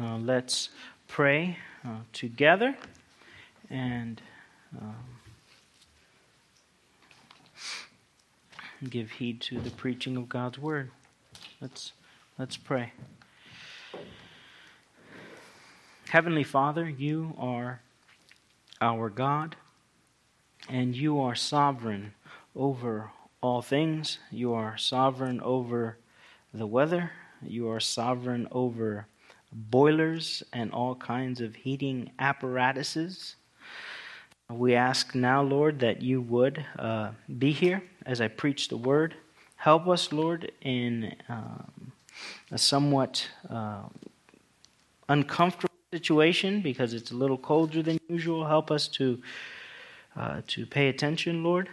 uh, let's pray uh, together and um, give heed to the preaching of God's word. Let's let's pray. Heavenly Father, you are our God, and you are sovereign over all things. You are sovereign over the weather. You are sovereign over boilers and all kinds of heating apparatuses. We ask now, Lord, that you would uh, be here as I preach the word. Help us, Lord, in um, a somewhat uh, uncomfortable situation because it's a little colder than usual. Help us to uh, to pay attention, Lord.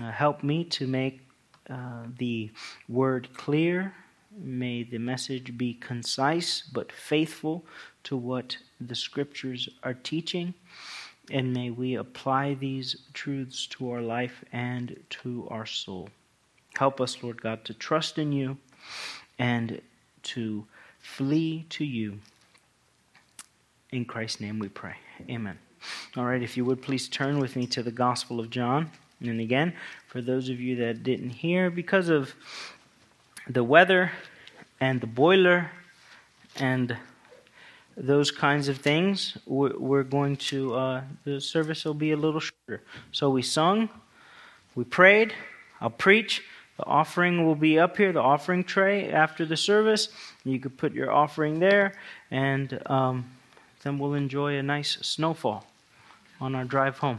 Uh, help me to make uh, the word clear. May the message be concise but faithful to what the scriptures are teaching. And may we apply these truths to our life and to our soul. Help us, Lord God, to trust in you and to flee to you. In Christ's name we pray. Amen. All right, if you would please turn with me to the Gospel of John. And again, for those of you that didn't hear, because of the weather and the boiler and those kinds of things, we're going to, uh, the service will be a little shorter. So we sung, we prayed, I'll preach. The offering will be up here, the offering tray after the service. You could put your offering there, and um, then we'll enjoy a nice snowfall on our drive home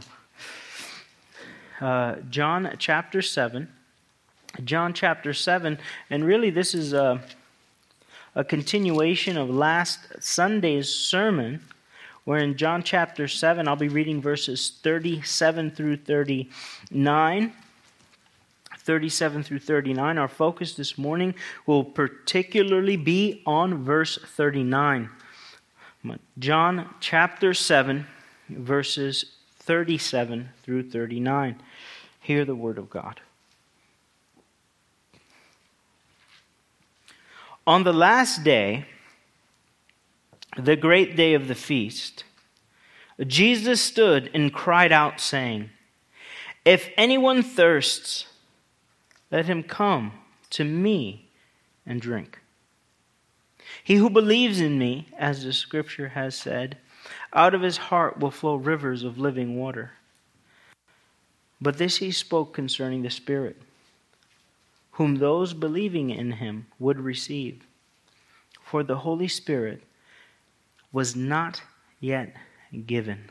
uh, John chapter 7. John chapter 7, and really this is a, a continuation of last Sunday's sermon, where in John chapter 7, I'll be reading verses 37 through 39. 37 through 39. Our focus this morning will particularly be on verse 39. John chapter 7, verses 37 through 39. Hear the word of God. On the last day, the great day of the feast, Jesus stood and cried out, saying, If anyone thirsts, let him come to me and drink. He who believes in me, as the scripture has said, out of his heart will flow rivers of living water. But this he spoke concerning the Spirit, whom those believing in him would receive. For the Holy Spirit was not yet given,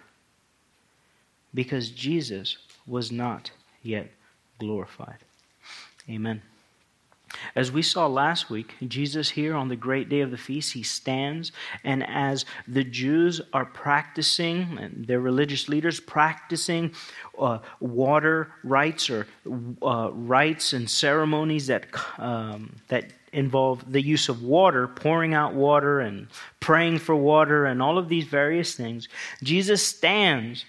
because Jesus was not yet glorified. Amen. As we saw last week, Jesus here on the great day of the feast, he stands, and as the Jews are practicing, and their religious leaders practicing uh, water rites or uh, rites and ceremonies that, um, that involve the use of water, pouring out water and praying for water, and all of these various things, Jesus stands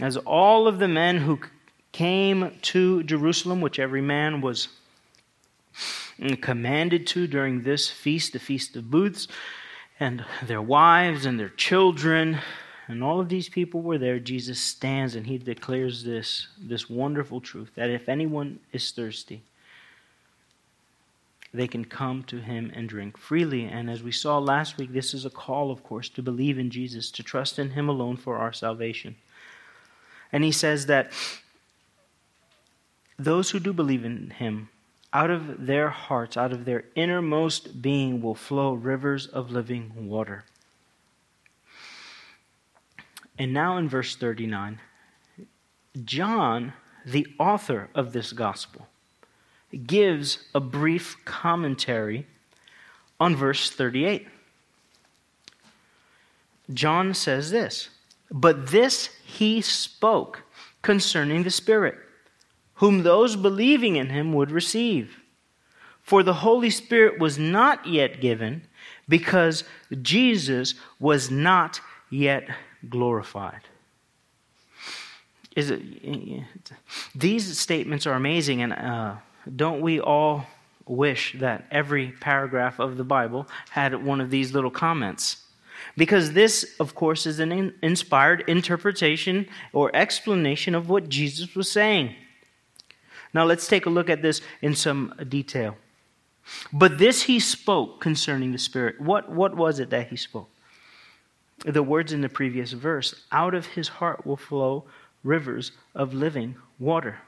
as all of the men who came to Jerusalem, which every man was commanded to during this feast, the Feast of Booths, and their wives and their children, and all of these people were there. Jesus stands and he declares this, this wonderful truth that if anyone is thirsty, they can come to him and drink freely. And as we saw last week, this is a call, of course, to believe in Jesus, to trust in him alone for our salvation. And he says that those who do believe in him out of their hearts, out of their innermost being, will flow rivers of living water. And now in verse 39, John, the author of this gospel, gives a brief commentary on verse 38. John says this But this he spoke concerning the Spirit whom those believing in him would receive. For the Holy Spirit was not yet given because Jesus was not yet glorified. Is it, these statements are amazing, and uh, don't we all wish that every paragraph of the Bible had one of these little comments. Because this, of course, is an inspired interpretation or explanation of what Jesus was saying. Now, let's take a look at this in some detail. But this he spoke concerning the Spirit. What, what was it that he spoke? The words in the previous verse out of his heart will flow rivers of living water.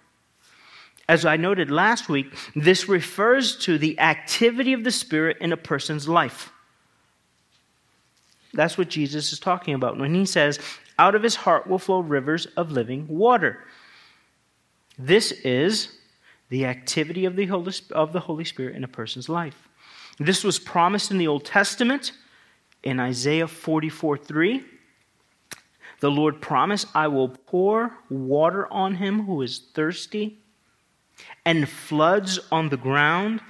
As I noted last week, this refers to the activity of the Spirit in a person's life. That's what Jesus is talking about when he says, Out of his heart will flow rivers of living water. This is the activity of the Holy, of the Holy Spirit in a person's life. This was promised in the Old Testament in Isaiah 44 3. The Lord promised, I will pour water on him who is thirsty and floods on the ground.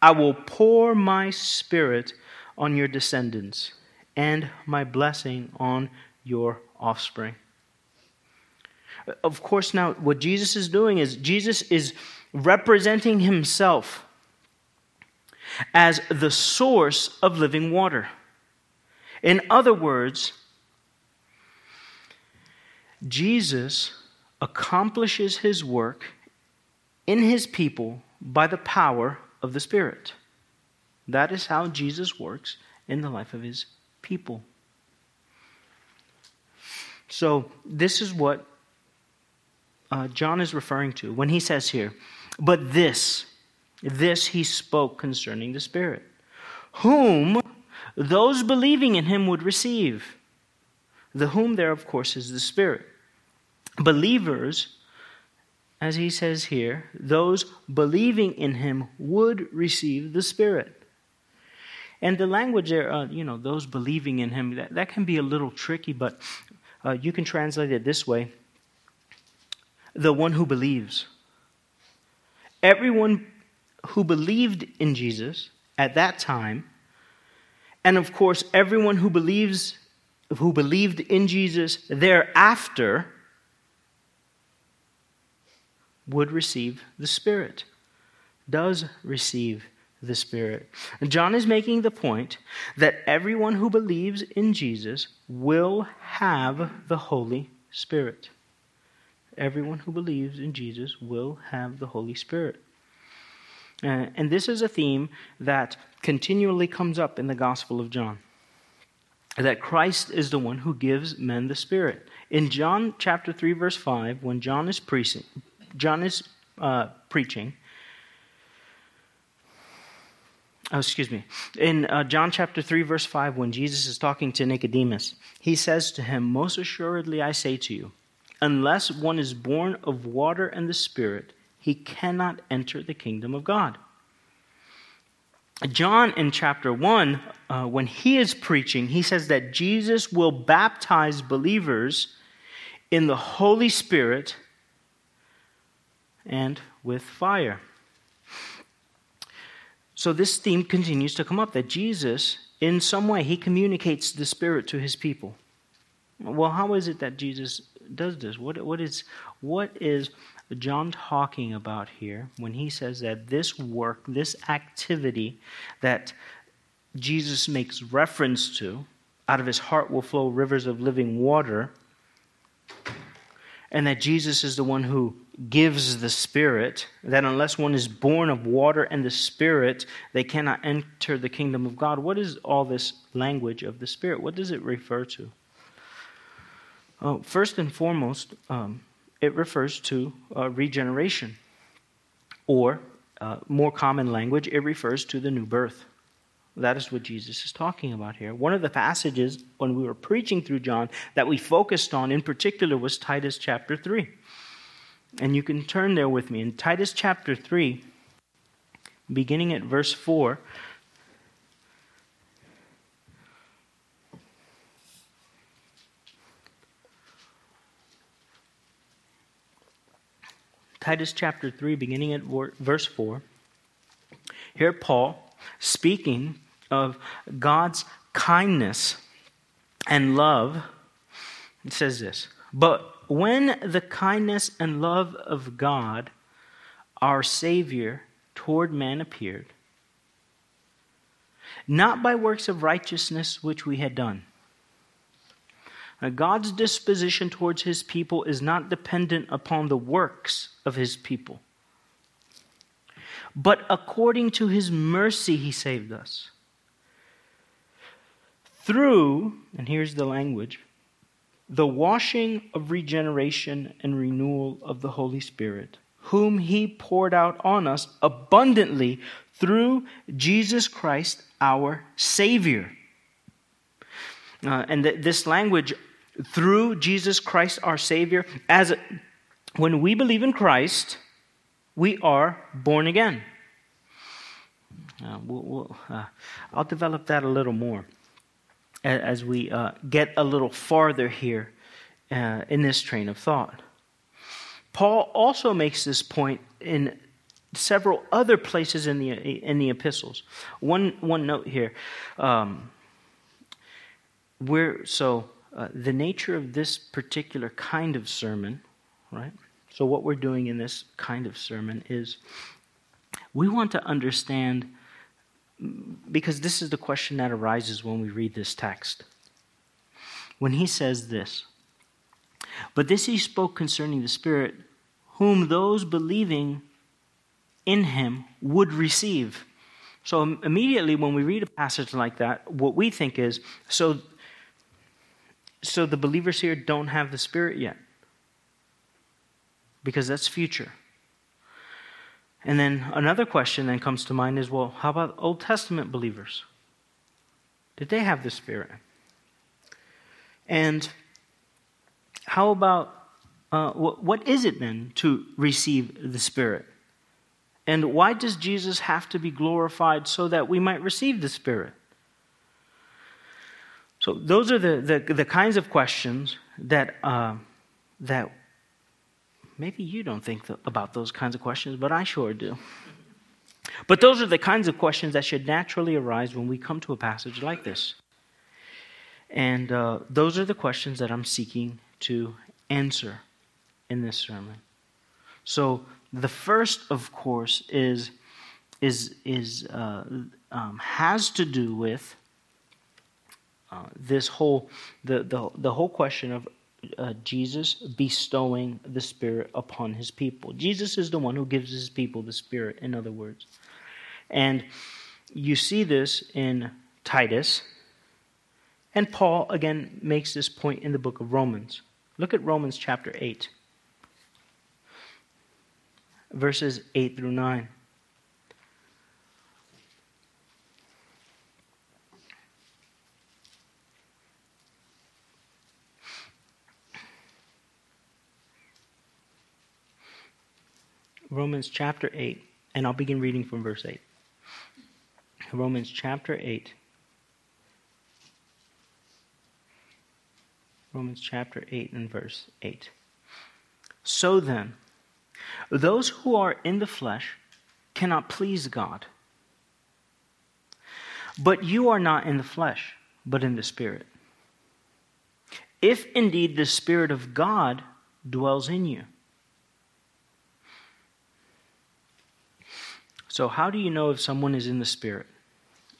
I will pour my spirit on your descendants and my blessing on your offspring. Of course, now what Jesus is doing is Jesus is representing himself as the source of living water. In other words, Jesus accomplishes his work in his people by the power of the Spirit. That is how Jesus works in the life of his people. So, this is what uh, John is referring to when he says here, but this, this he spoke concerning the Spirit, whom those believing in him would receive. The whom there, of course, is the Spirit. Believers as he says here, those believing in him would receive the Spirit. And the language there, uh, you know, those believing in him, that, that can be a little tricky, but uh, you can translate it this way the one who believes. Everyone who believed in Jesus at that time, and of course, everyone who believes who believed in Jesus thereafter would receive the Spirit, does receive the Spirit. John is making the point that everyone who believes in Jesus will have the Holy Spirit. Everyone who believes in Jesus will have the Holy Spirit. Uh, and this is a theme that continually comes up in the Gospel of John that Christ is the one who gives men the Spirit. In John chapter 3, verse 5, when John is preaching, John is uh, preaching. Oh, excuse me. In uh, John chapter 3, verse 5, when Jesus is talking to Nicodemus, he says to him, Most assuredly I say to you, unless one is born of water and the Spirit, he cannot enter the kingdom of God. John in chapter 1, uh, when he is preaching, he says that Jesus will baptize believers in the Holy Spirit and with fire. So this theme continues to come up that Jesus, in some way, he communicates the Spirit to his people. Well, how is it that Jesus does this? What, what, is, what is John talking about here when he says that this work, this activity that Jesus makes reference to, out of his heart will flow rivers of living water, and that Jesus is the one who gives the Spirit, that unless one is born of water and the Spirit, they cannot enter the kingdom of God. What is all this language of the Spirit? What does it refer to? Oh, first and foremost, um, it refers to uh, regeneration, or uh, more common language, it refers to the new birth. That is what Jesus is talking about here. One of the passages when we were preaching through John that we focused on in particular was Titus chapter 3. And you can turn there with me. In Titus chapter 3, beginning at verse 4, Titus chapter 3, beginning at verse 4. Here, Paul, speaking of God's kindness and love, it says this But when the kindness and love of God, our Savior, toward man appeared, not by works of righteousness which we had done. Now, God's disposition towards his people is not dependent upon the works of his people. But according to his mercy, he saved us. Through, and here's the language, the washing of regeneration and renewal of the Holy Spirit, whom he poured out on us abundantly through Jesus Christ our Savior. Uh, and th- this language, through Jesus Christ our Savior, as when we believe in Christ, we are born again. Uh, we'll, we'll, uh, I'll develop that a little more as we uh, get a little farther here uh, in this train of thought. Paul also makes this point in several other places in the, in the epistles. One, one note here. Um, we're, so, uh, the nature of this particular kind of sermon, right? So, what we're doing in this kind of sermon is we want to understand, because this is the question that arises when we read this text. When he says this, but this he spoke concerning the Spirit, whom those believing in him would receive. So immediately when we read a passage like that, what we think is so so the believers here don't have the spirit yet. Because that's future. And then another question then comes to mind is well, how about Old Testament believers? Did they have the spirit? And how about uh, what, what is it then to receive the spirit? And why does Jesus have to be glorified so that we might receive the Spirit? So, those are the, the, the kinds of questions that, uh, that maybe you don't think about those kinds of questions, but I sure do. But those are the kinds of questions that should naturally arise when we come to a passage like this. And uh, those are the questions that I'm seeking to answer in this sermon. So, the first, of course, is, is, is, uh, um, has to do with uh, this whole, the, the, the whole question of uh, Jesus bestowing the Spirit upon his people. Jesus is the one who gives his people the Spirit, in other words. And you see this in Titus. And Paul, again, makes this point in the book of Romans. Look at Romans chapter 8 verses 8 through 9. Romans chapter 8, and I'll begin reading from verse 8. Romans chapter 8. Romans chapter 8 and verse 8. So then, those who are in the flesh cannot please God. But you are not in the flesh, but in the Spirit. If indeed the Spirit of God dwells in you. So, how do you know if someone is in the Spirit?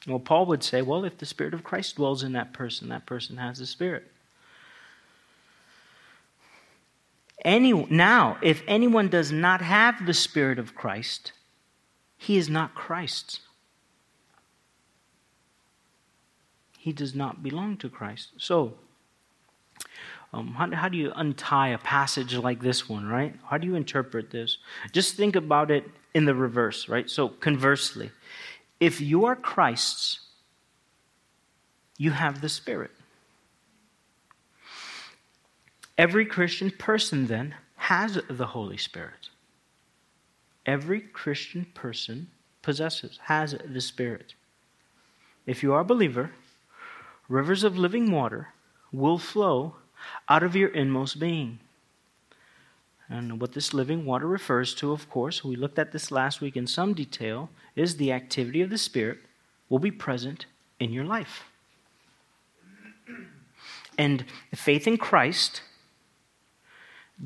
Well, Paul would say, well, if the Spirit of Christ dwells in that person, that person has the Spirit. Any, now, if anyone does not have the Spirit of Christ, he is not Christ's. He does not belong to Christ. So, um, how, how do you untie a passage like this one, right? How do you interpret this? Just think about it in the reverse, right? So, conversely, if you are Christ's, you have the Spirit. Every Christian person then has the Holy Spirit. Every Christian person possesses, has the Spirit. If you are a believer, rivers of living water will flow out of your inmost being. And what this living water refers to, of course, we looked at this last week in some detail, is the activity of the Spirit will be present in your life. And faith in Christ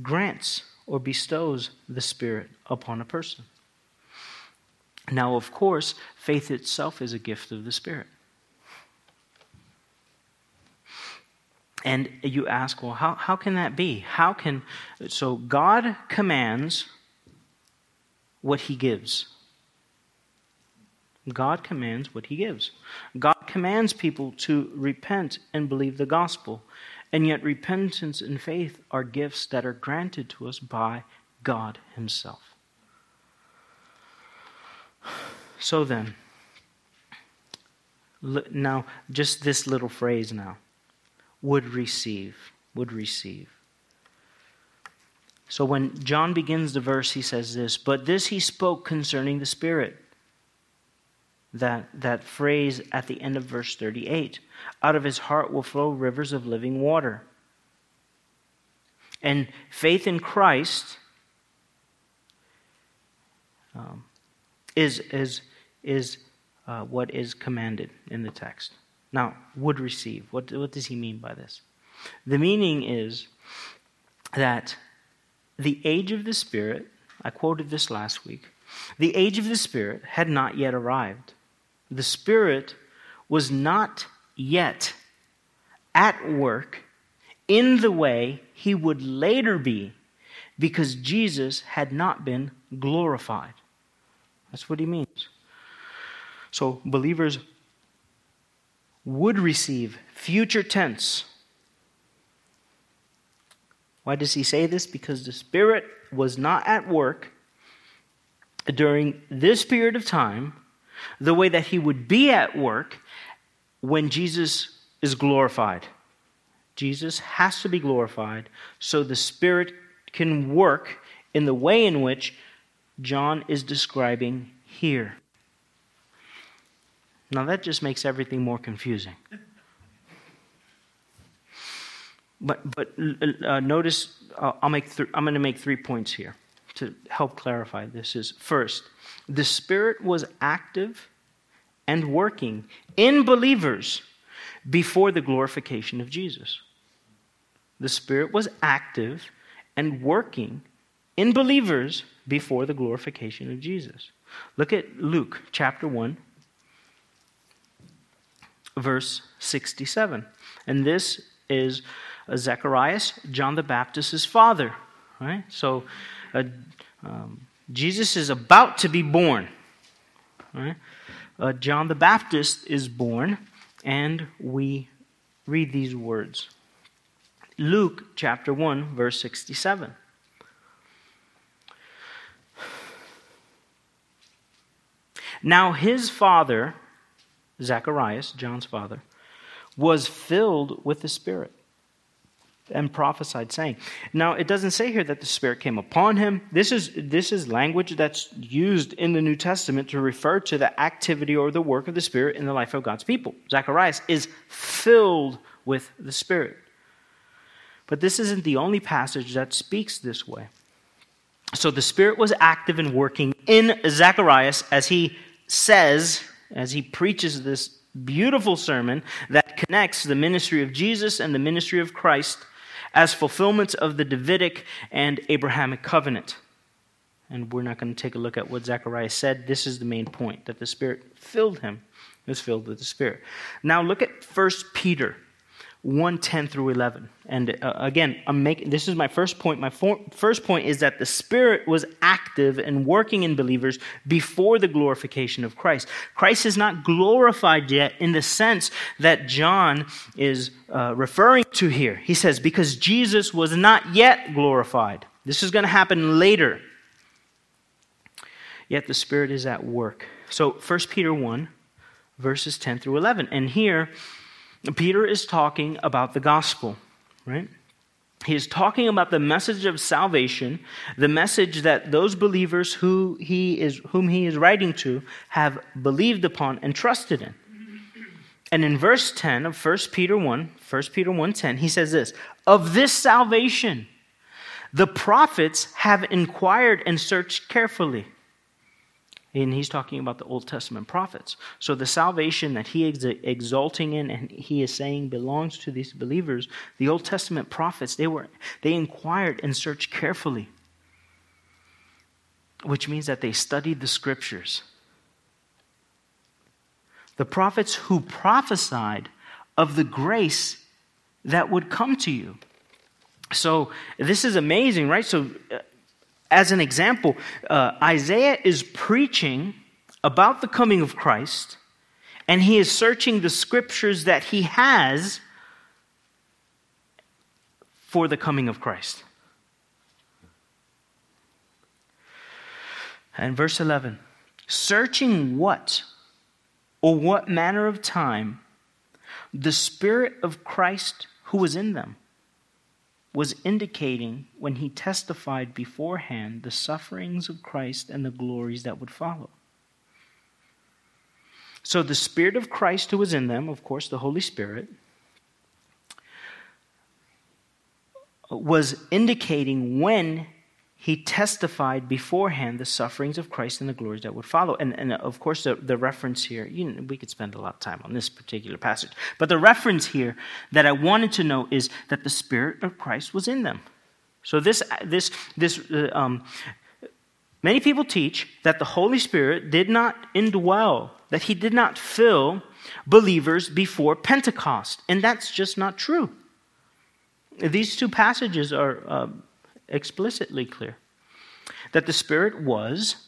grants or bestows the Spirit upon a person. Now, of course, faith itself is a gift of the Spirit. And you ask, well, how, how can that be? How can. So God commands what he gives. God commands what he gives. God commands people to repent and believe the gospel. And yet, repentance and faith are gifts that are granted to us by God Himself. So then, now, just this little phrase now would receive, would receive. So when John begins the verse, he says this, but this he spoke concerning the Spirit. That, that phrase at the end of verse 38 out of his heart will flow rivers of living water. And faith in Christ um, is, is, is uh, what is commanded in the text. Now, would receive. What, what does he mean by this? The meaning is that the age of the Spirit, I quoted this last week, the age of the Spirit had not yet arrived. The Spirit was not yet at work in the way he would later be because Jesus had not been glorified. That's what he means. So believers would receive future tense. Why does he say this? Because the Spirit was not at work during this period of time the way that he would be at work when Jesus is glorified. Jesus has to be glorified so the Spirit can work in the way in which John is describing here. Now, that just makes everything more confusing. But, but uh, notice, uh, I'll make th- I'm going to make three points here to help clarify this. Is first, the Spirit was active and working in believers before the glorification of Jesus. The Spirit was active and working in believers before the glorification of Jesus. Look at Luke chapter 1, verse 67. And this is Zacharias, John the Baptist's father. Right? So uh, um, Jesus is about to be born. Right? Uh, John the Baptist is born, and we read these words. Luke chapter 1, verse 67. Now his father, Zacharias, John's father, was filled with the Spirit and prophesied, saying, Now it doesn't say here that the Spirit came upon him. This is, this is language that's used in the New Testament to refer to the activity or the work of the Spirit in the life of God's people. Zacharias is filled with the Spirit. But this isn't the only passage that speaks this way. So the Spirit was active and working in Zacharias as he says, as he preaches this beautiful sermon that connects the ministry of Jesus and the ministry of Christ as fulfillments of the Davidic and Abrahamic covenant. And we're not going to take a look at what Zechariah said. This is the main point that the Spirit filled him. He was filled with the Spirit. Now look at 1 Peter 1 10 through 11. And uh, again, I'm making this is my first point. My for, first point is that the Spirit was active and working in believers before the glorification of Christ. Christ is not glorified yet in the sense that John is uh, referring to here. He says, because Jesus was not yet glorified. This is going to happen later. Yet the Spirit is at work. So 1 Peter 1, verses 10 through 11. And here, Peter is talking about the gospel, right? He is talking about the message of salvation, the message that those believers who he is, whom he is writing to have believed upon and trusted in. And in verse 10 of 1 Peter 1, 1 Peter 1:10, he says this, "Of this salvation the prophets have inquired and searched carefully." And he's talking about the Old Testament prophets. So the salvation that he is exalting in and he is saying belongs to these believers, the Old Testament prophets, they were they inquired and searched carefully. Which means that they studied the scriptures. The prophets who prophesied of the grace that would come to you. So this is amazing, right? So, uh, as an example, uh, Isaiah is preaching about the coming of Christ, and he is searching the scriptures that he has for the coming of Christ. And verse 11 searching what or what manner of time the Spirit of Christ who was in them was indicating when he testified beforehand the sufferings of Christ and the glories that would follow. So, the Spirit of Christ who was in them, of course, the Holy Spirit, was indicating when he testified beforehand the sufferings of Christ and the glories that would follow. And, and of course, the, the reference here, you know, we could spend a lot of time on this particular passage, but the reference here that I wanted to know is that the Spirit of Christ was in them. So, this, this, this, uh, um, many people teach that the Holy Spirit did not indwell, that he did not fill believers before Pentecost. And that's just not true. These two passages are uh, explicitly clear that the Spirit was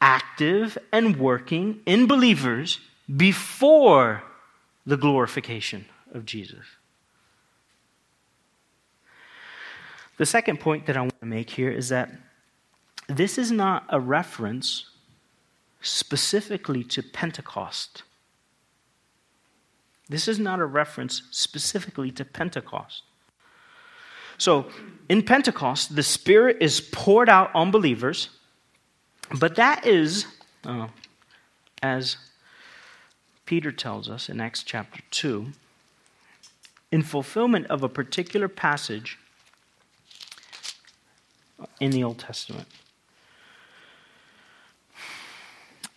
active and working in believers before the glorification of Jesus. The second point that I want to make here is that this is not a reference specifically to Pentecost. This is not a reference specifically to Pentecost. So, in Pentecost, the Spirit is poured out on believers, but that is, uh, as Peter tells us in Acts chapter 2, in fulfillment of a particular passage in the Old Testament.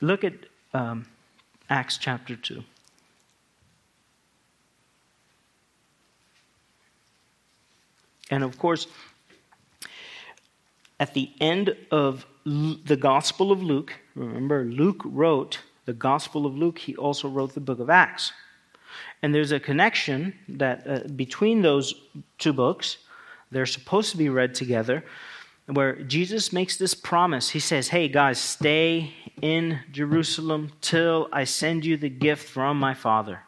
Look at um, Acts chapter 2. And of course, at the end of the Gospel of Luke, remember, Luke wrote the Gospel of Luke, he also wrote the book of Acts. And there's a connection that uh, between those two books, they're supposed to be read together, where Jesus makes this promise. He says, Hey, guys, stay in Jerusalem till I send you the gift from my Father.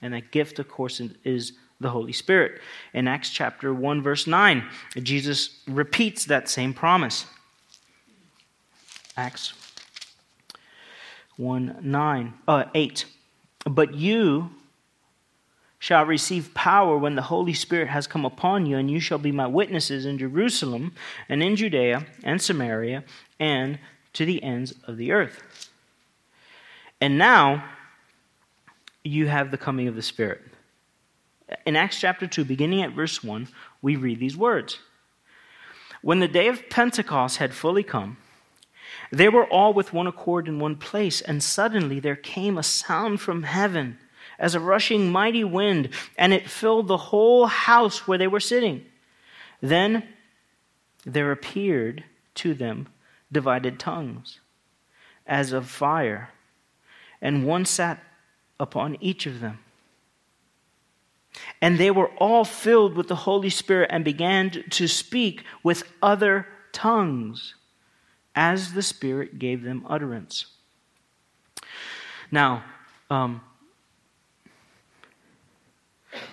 And that gift, of course, is the Holy Spirit. In Acts chapter 1, verse 9, Jesus repeats that same promise. Acts 1 9, uh, 8. But you shall receive power when the Holy Spirit has come upon you, and you shall be my witnesses in Jerusalem and in Judea and Samaria and to the ends of the earth. And now you have the coming of the Spirit in Acts chapter 2, beginning at verse 1, we read these words When the day of Pentecost had fully come, they were all with one accord in one place, and suddenly there came a sound from heaven as a rushing mighty wind, and it filled the whole house where they were sitting. Then there appeared to them divided tongues, as of fire, and one sat upon each of them. And they were all filled with the Holy Spirit and began to speak with other tongues as the Spirit gave them utterance. Now, um,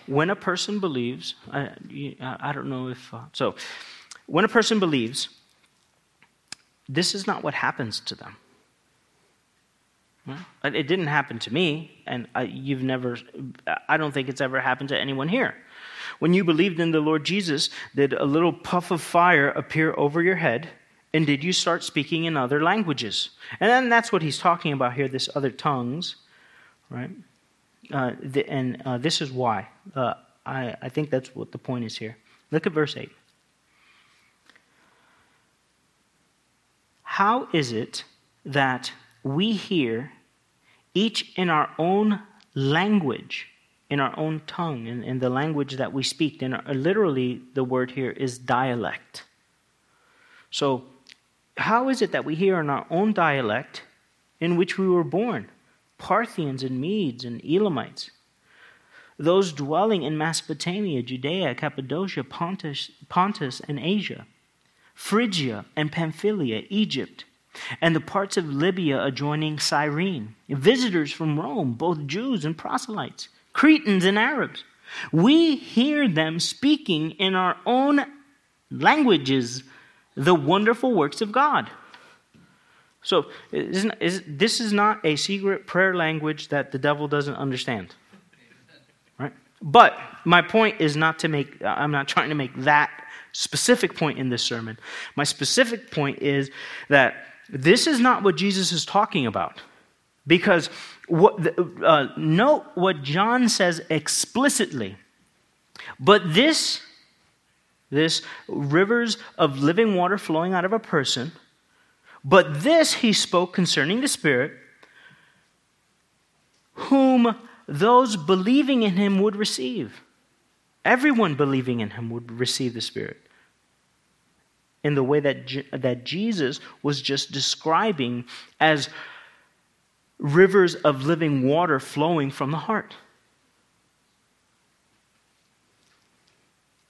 when a person believes, I, I don't know if, uh, so, when a person believes, this is not what happens to them. It didn't happen to me, and you've never, I don't think it's ever happened to anyone here. When you believed in the Lord Jesus, did a little puff of fire appear over your head? And did you start speaking in other languages? And then that's what he's talking about here, this other tongues, right? Uh, the, and uh, this is why. Uh, I, I think that's what the point is here. Look at verse 8. How is it that we hear each in our own language, in our own tongue, in, in the language that we speak. And literally, the word here is dialect. So, how is it that we hear in our own dialect in which we were born? Parthians and Medes and Elamites. those dwelling in Mesopotamia, Judea, Cappadocia, Pontus, Pontus and Asia, Phrygia and Pamphylia, Egypt, and the parts of Libya adjoining Cyrene, visitors from Rome, both Jews and proselytes, Cretans and Arabs. We hear them speaking in our own languages the wonderful works of God. So, is, this is not a secret prayer language that the devil doesn't understand. Right? But my point is not to make, uh, I'm not trying to make that specific point in this sermon. My specific point is that this is not what Jesus is talking about. Because what, uh, note what John says explicitly. But this, this rivers of living water flowing out of a person, but this he spoke concerning the Spirit, whom those believing in him would receive. Everyone believing in him would receive the Spirit. In the way that, that Jesus was just describing as rivers of living water flowing from the heart.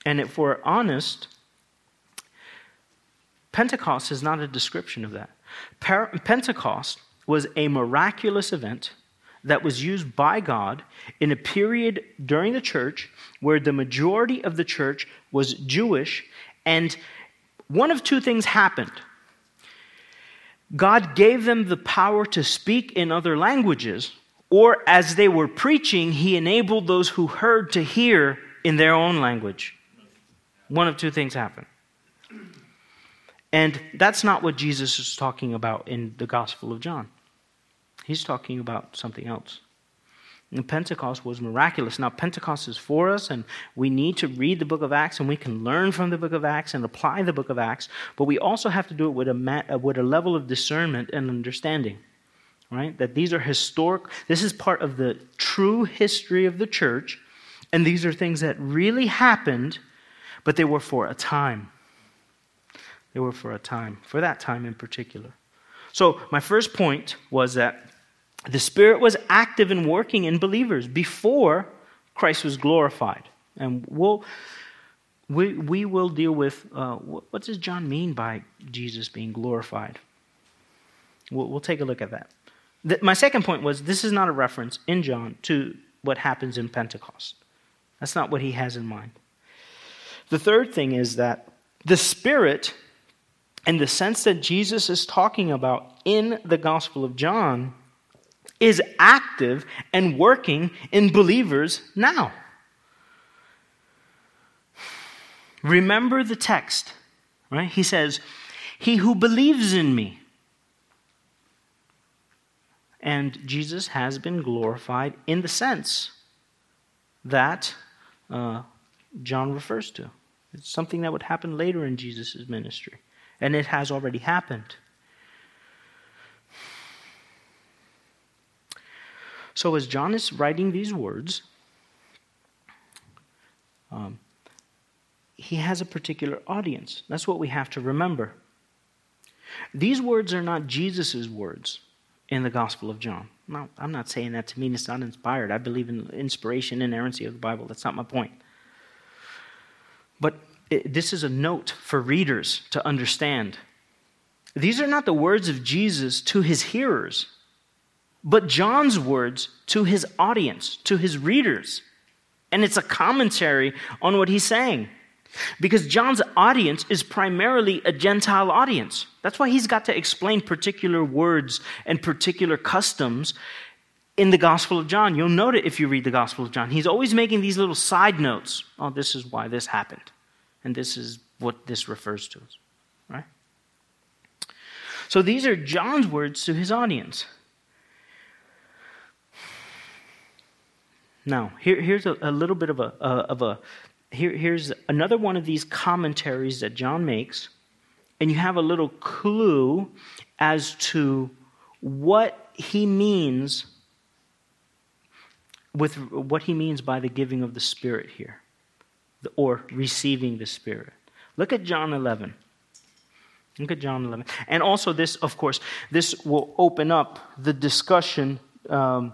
And if we're honest, Pentecost is not a description of that. Pentecost was a miraculous event that was used by God in a period during the church where the majority of the church was Jewish, and one of two things happened. God gave them the power to speak in other languages, or as they were preaching, He enabled those who heard to hear in their own language. One of two things happened. And that's not what Jesus is talking about in the Gospel of John. He's talking about something else. And Pentecost was miraculous. Now, Pentecost is for us, and we need to read the book of Acts, and we can learn from the book of Acts and apply the book of Acts, but we also have to do it with a, uh, with a level of discernment and understanding, right? That these are historic, this is part of the true history of the church, and these are things that really happened, but they were for a time. They were for a time, for that time in particular. So, my first point was that the Spirit was active and working in believers before Christ was glorified. And we'll, we, we will deal with uh, what does John mean by Jesus being glorified? We'll, we'll take a look at that. The, my second point was this is not a reference in John to what happens in Pentecost. That's not what he has in mind. The third thing is that the Spirit, in the sense that Jesus is talking about in the Gospel of John, is active and working in believers now. Remember the text, right? He says, He who believes in me. And Jesus has been glorified in the sense that uh, John refers to. It's something that would happen later in Jesus' ministry, and it has already happened. So, as John is writing these words, um, he has a particular audience. That's what we have to remember. These words are not Jesus' words in the Gospel of John. No, I'm not saying that to mean it's not inspired. I believe in inspiration, and inerrancy of the Bible. That's not my point. But it, this is a note for readers to understand. These are not the words of Jesus to his hearers but John's words to his audience, to his readers. And it's a commentary on what he's saying. Because John's audience is primarily a Gentile audience. That's why he's got to explain particular words and particular customs in the Gospel of John. You'll note it if you read the Gospel of John. He's always making these little side notes. Oh, this is why this happened. And this is what this refers to. Right? So these are John's words to his audience. Now, here, here's a, a, little bit of a, of a here, here's another one of these commentaries that John makes, and you have a little clue as to what he means with what he means by the giving of the Spirit here, or receiving the Spirit. Look at John 11. Look at John 11. And also, this, of course, this will open up the discussion um,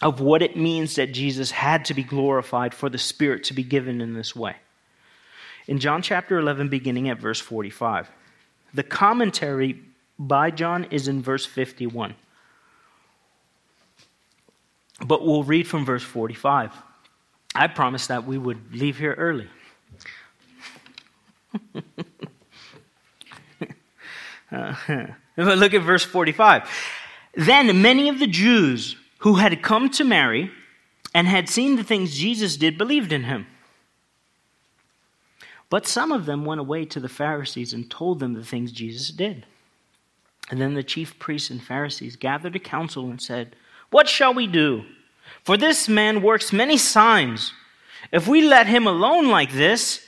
of what it means that Jesus had to be glorified for the Spirit to be given in this way. In John chapter 11, beginning at verse 45, the commentary by John is in verse 51. But we'll read from verse 45. I promised that we would leave here early. uh, look at verse 45. Then many of the Jews who had come to Mary and had seen the things Jesus did believed in him. But some of them went away to the Pharisees and told them the things Jesus did. And then the chief priests and Pharisees gathered a council and said, What shall we do? For this man works many signs. If we let him alone like this,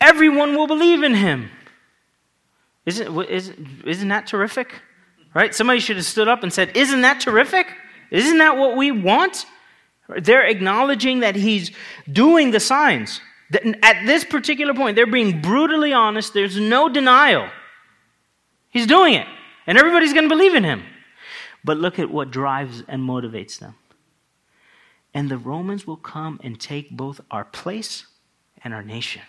everyone will believe in him. Isn't, isn't, isn't that terrific? Right? Somebody should have stood up and said, Isn't that terrific? Isn't that what we want? They're acknowledging that he's doing the signs. At this particular point, they're being brutally honest. There's no denial. He's doing it, and everybody's going to believe in him. But look at what drives and motivates them. And the Romans will come and take both our place and our nation.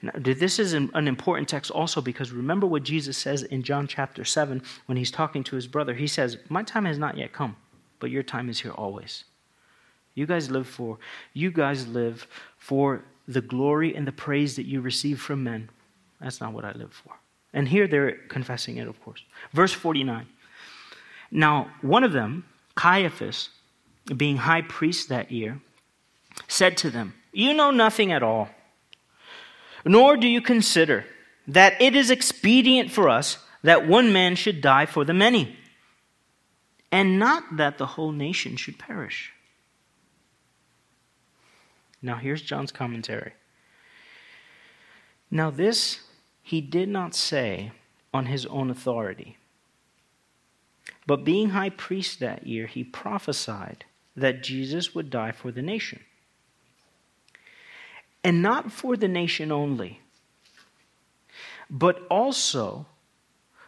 Now, this is an, an important text also because remember what Jesus says in John chapter 7 when he's talking to his brother. He says, My time has not yet come, but your time is here always. You guys live for you guys live for the glory and the praise that you receive from men. That's not what I live for. And here they're confessing it, of course. Verse 49. Now, one of them, Caiaphas, being high priest that year, said to them, You know nothing at all, nor do you consider that it is expedient for us that one man should die for the many, and not that the whole nation should perish. Now, here's John's commentary. Now, this he did not say on his own authority. But being high priest that year, he prophesied that Jesus would die for the nation. And not for the nation only, but also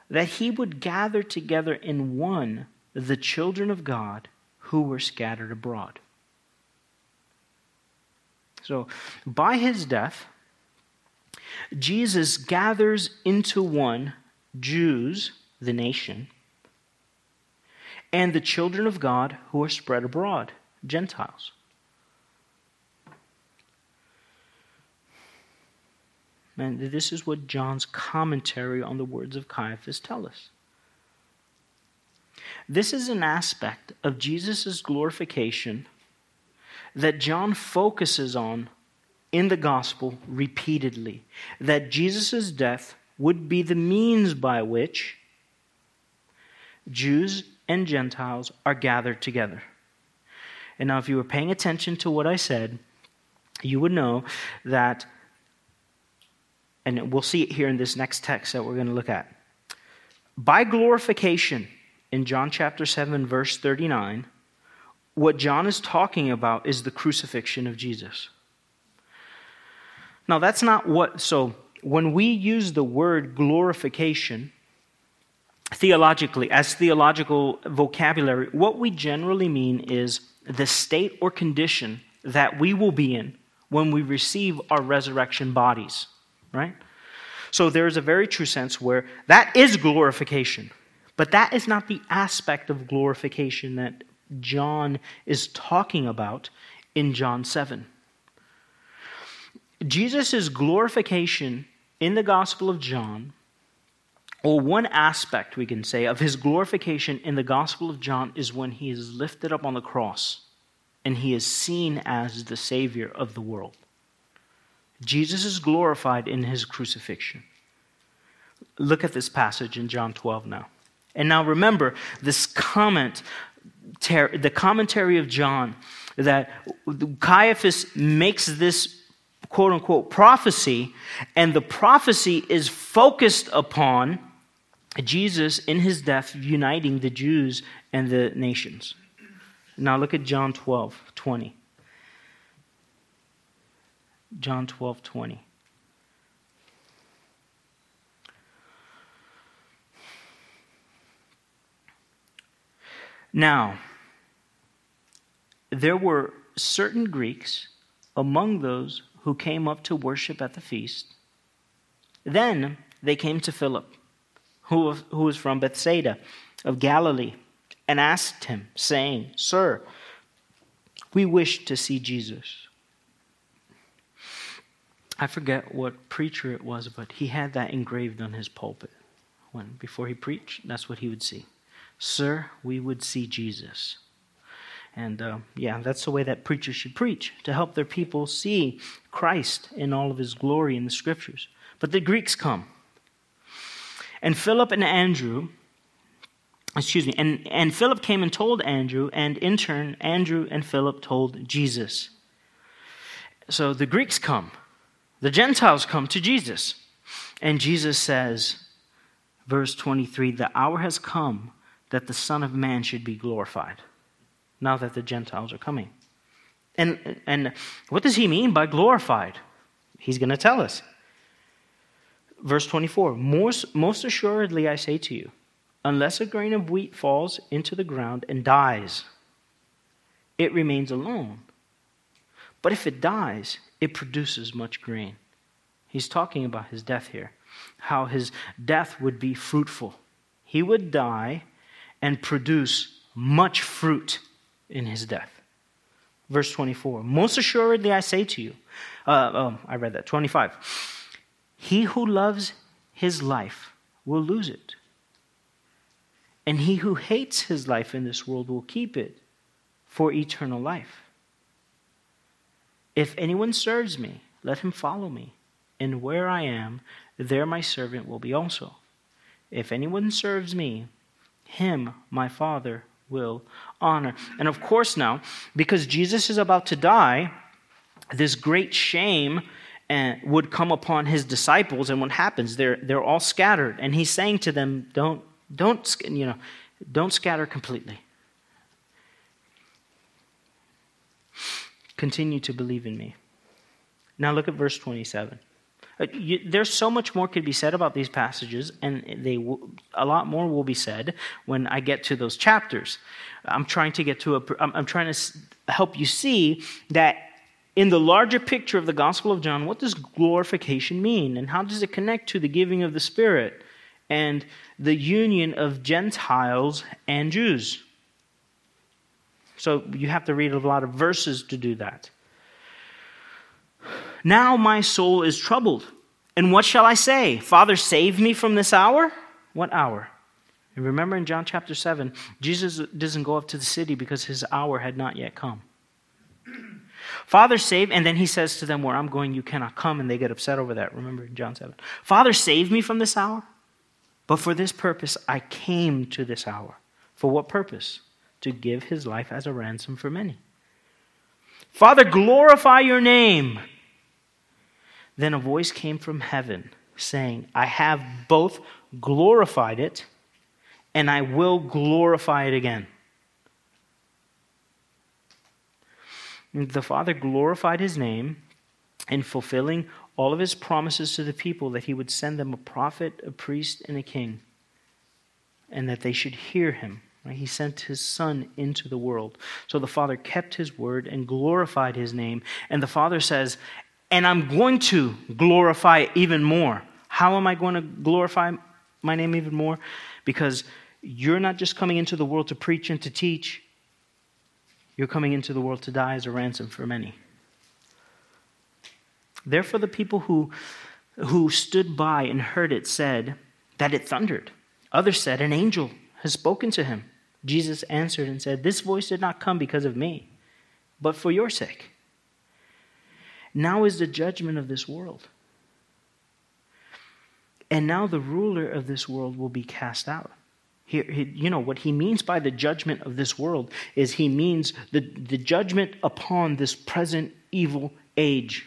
that he would gather together in one the children of God who were scattered abroad. So, by his death, Jesus gathers into one Jews, the nation, and the children of God who are spread abroad, Gentiles. And this is what John's commentary on the words of Caiaphas tell us. This is an aspect of Jesus' glorification that John focuses on in the gospel repeatedly that Jesus' death would be the means by which Jews and Gentiles are gathered together. And now, if you were paying attention to what I said, you would know that, and we'll see it here in this next text that we're going to look at. By glorification, in John chapter 7, verse 39, what John is talking about is the crucifixion of Jesus. Now, that's not what, so when we use the word glorification, theologically, as theological vocabulary, what we generally mean is the state or condition that we will be in when we receive our resurrection bodies, right? So there is a very true sense where that is glorification, but that is not the aspect of glorification that John is talking about in John 7. Jesus' glorification in the Gospel of John, or one aspect, we can say, of his glorification in the Gospel of John is when he is lifted up on the cross and he is seen as the Savior of the world. Jesus is glorified in his crucifixion. Look at this passage in John 12 now. And now remember, this comment the commentary of John that Caiaphas makes this quote unquote prophecy, and the prophecy is focused upon Jesus in his death uniting the Jews and the nations. Now look at John 12 20. John 12 20. Now, there were certain Greeks among those who came up to worship at the feast. Then they came to Philip, who, who was from Bethsaida of Galilee, and asked him, saying, Sir, we wish to see Jesus. I forget what preacher it was, but he had that engraved on his pulpit. When before he preached, that's what he would see. Sir, we would see Jesus. And uh, yeah, that's the way that preachers should preach to help their people see Christ in all of his glory in the scriptures. But the Greeks come. And Philip and Andrew, excuse me, and, and Philip came and told Andrew, and in turn, Andrew and Philip told Jesus. So the Greeks come, the Gentiles come to Jesus. And Jesus says, verse 23, the hour has come that the Son of Man should be glorified now that the Gentiles are coming. And, and what does he mean by glorified? He's going to tell us. Verse 24 most, most assuredly, I say to you, unless a grain of wheat falls into the ground and dies, it remains alone. But if it dies, it produces much grain. He's talking about his death here, how his death would be fruitful. He would die and produce much fruit in his death. Verse 24 Most assuredly I say to you, uh, oh, I read that, 25. He who loves his life will lose it. And he who hates his life in this world will keep it for eternal life. If anyone serves me, let him follow me. And where I am, there my servant will be also. If anyone serves me, him my Father will honor. And of course, now, because Jesus is about to die, this great shame uh, would come upon his disciples. And what happens? They're, they're all scattered. And he's saying to them, don't, don't, you know, don't scatter completely. Continue to believe in me. Now look at verse 27. Uh, there's so much more could be said about these passages, and they a lot more will be said when I get to those chapters. I'm trying to get to a. I'm trying to help you see that in the larger picture of the Gospel of John, what does glorification mean, and how does it connect to the giving of the Spirit and the union of Gentiles and Jews? So you have to read a lot of verses to do that. Now my soul is troubled. And what shall I say? Father, save me from this hour? What hour? And remember in John chapter 7, Jesus doesn't go up to the city because his hour had not yet come. Father, save, and then he says to them, Where I'm going, you cannot come, and they get upset over that. Remember in John 7. Father, save me from this hour. But for this purpose I came to this hour. For what purpose? To give his life as a ransom for many. Father, glorify your name. Then a voice came from heaven saying, I have both glorified it and I will glorify it again. The Father glorified his name in fulfilling all of his promises to the people that he would send them a prophet, a priest, and a king, and that they should hear him. He sent his Son into the world. So the Father kept his word and glorified his name. And the Father says, and I'm going to glorify even more. How am I going to glorify my name even more? Because you're not just coming into the world to preach and to teach, you're coming into the world to die as a ransom for many. Therefore, the people who, who stood by and heard it said that it thundered. Others said, An angel has spoken to him. Jesus answered and said, This voice did not come because of me, but for your sake. Now is the judgment of this world. And now the ruler of this world will be cast out. Here, you know, what he means by the judgment of this world is he means the, the judgment upon this present evil age.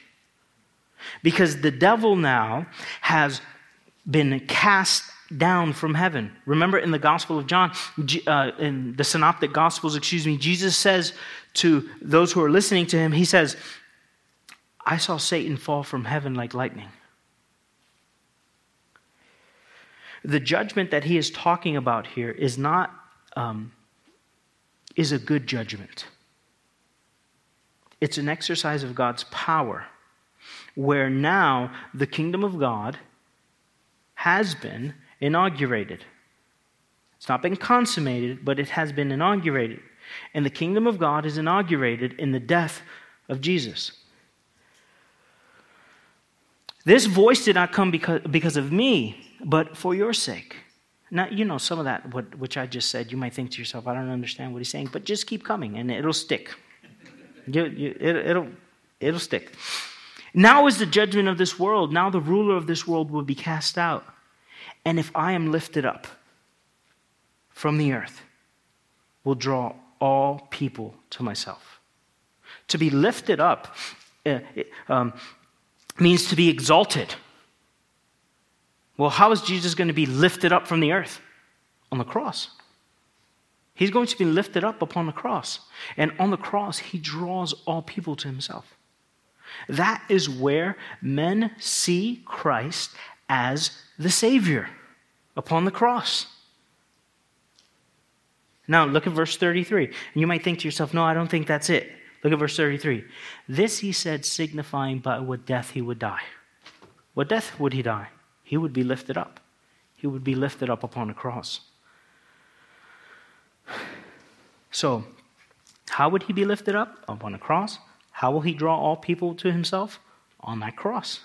Because the devil now has been cast down from heaven. Remember in the Gospel of John, uh, in the Synoptic Gospels, excuse me, Jesus says to those who are listening to him, he says, I saw Satan fall from heaven like lightning. The judgment that he is talking about here is not um, is a good judgment. It's an exercise of God's power, where now the kingdom of God has been inaugurated. It's not been consummated, but it has been inaugurated. And the kingdom of God is inaugurated in the death of Jesus. This voice did not come because, because of me, but for your sake. Now, you know, some of that, what, which I just said, you might think to yourself, I don't understand what he's saying, but just keep coming and it'll stick. You, you, it, it'll, it'll stick. Now is the judgment of this world. Now the ruler of this world will be cast out. And if I am lifted up from the earth, will draw all people to myself. To be lifted up uh, um, means to be exalted. Well, how is Jesus going to be lifted up from the earth? On the cross. He's going to be lifted up upon the cross. And on the cross, he draws all people to himself. That is where men see Christ as the Savior upon the cross. Now, look at verse 33. And you might think to yourself, no, I don't think that's it. Look at verse 33. This he said, signifying by what death he would die. What death would he die? He would be lifted up. He would be lifted up upon a cross. So, how would he be lifted up? Upon a cross. How will he draw all people to himself? On that cross.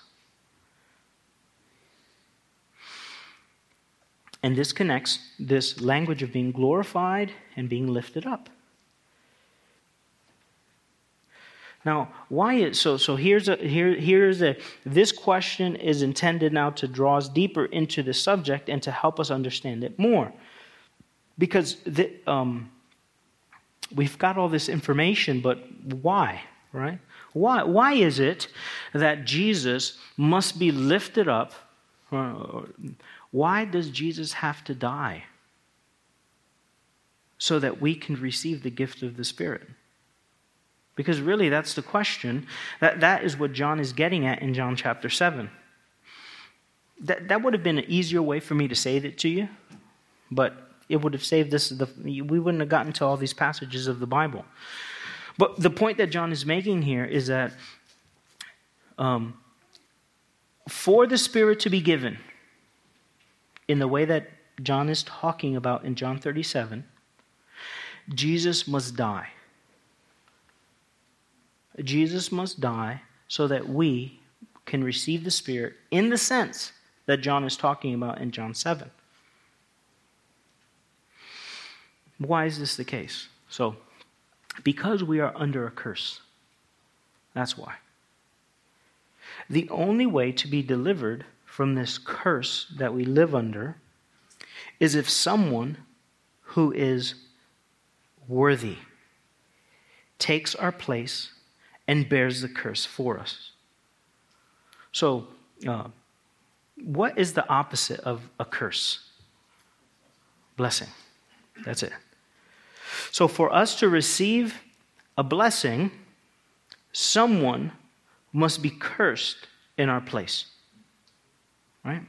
And this connects this language of being glorified and being lifted up. Now, why is so? So here's a here here's a this question is intended now to draw us deeper into the subject and to help us understand it more, because the, um, we've got all this information, but why? Right? Why? Why is it that Jesus must be lifted up? Why does Jesus have to die? So that we can receive the gift of the Spirit. Because really, that's the question. That, that is what John is getting at in John chapter 7. That, that would have been an easier way for me to say it to you, but it would have saved us, The, we wouldn't have gotten to all these passages of the Bible. But the point that John is making here is that um, for the Spirit to be given in the way that John is talking about in John 37, Jesus must die. Jesus must die so that we can receive the Spirit in the sense that John is talking about in John 7. Why is this the case? So, because we are under a curse. That's why. The only way to be delivered from this curse that we live under is if someone who is worthy takes our place and bears the curse for us. So, uh, what is the opposite of a curse? Blessing. That's it. So, for us to receive a blessing, someone must be cursed in our place. Right?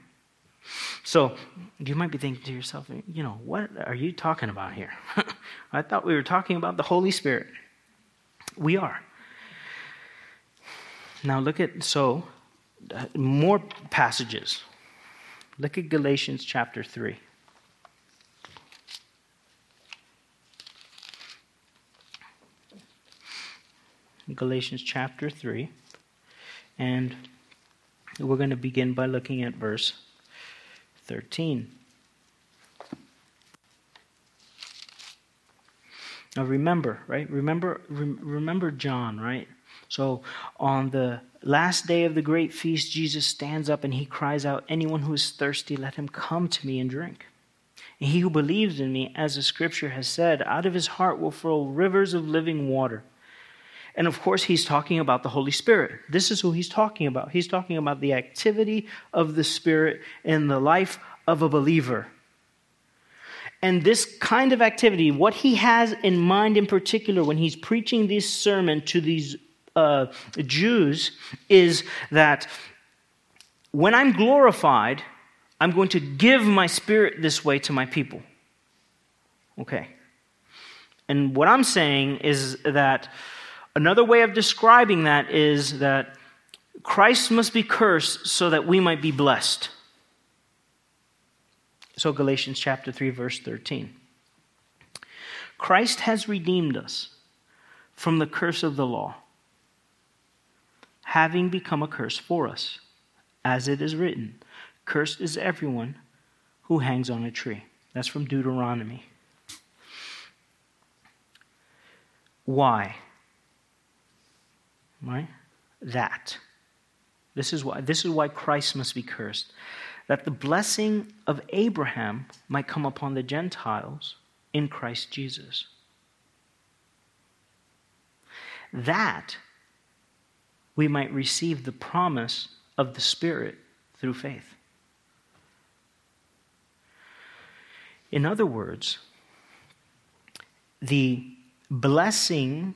So, you might be thinking to yourself, you know, what are you talking about here? I thought we were talking about the Holy Spirit. We are. Now look at, so, uh, more passages. Look at Galatians chapter 3. Galatians chapter 3. And we're going to begin by looking at verse 13. Now remember, right? Remember remember John, right? So on the last day of the great feast, Jesus stands up and he cries out, Anyone who is thirsty, let him come to me and drink. And he who believes in me, as the scripture has said, out of his heart will flow rivers of living water. And of course, he's talking about the Holy Spirit. This is who he's talking about. He's talking about the activity of the Spirit in the life of a believer. And this kind of activity, what he has in mind in particular when he's preaching this sermon to these uh, Jews, is that when I'm glorified, I'm going to give my spirit this way to my people. Okay. And what I'm saying is that Another way of describing that is that Christ must be cursed so that we might be blessed. So, Galatians chapter 3, verse 13. Christ has redeemed us from the curse of the law, having become a curse for us, as it is written Cursed is everyone who hangs on a tree. That's from Deuteronomy. Why? Right? That. This is why this is why Christ must be cursed. That the blessing of Abraham might come upon the Gentiles in Christ Jesus. That we might receive the promise of the Spirit through faith. In other words, the blessing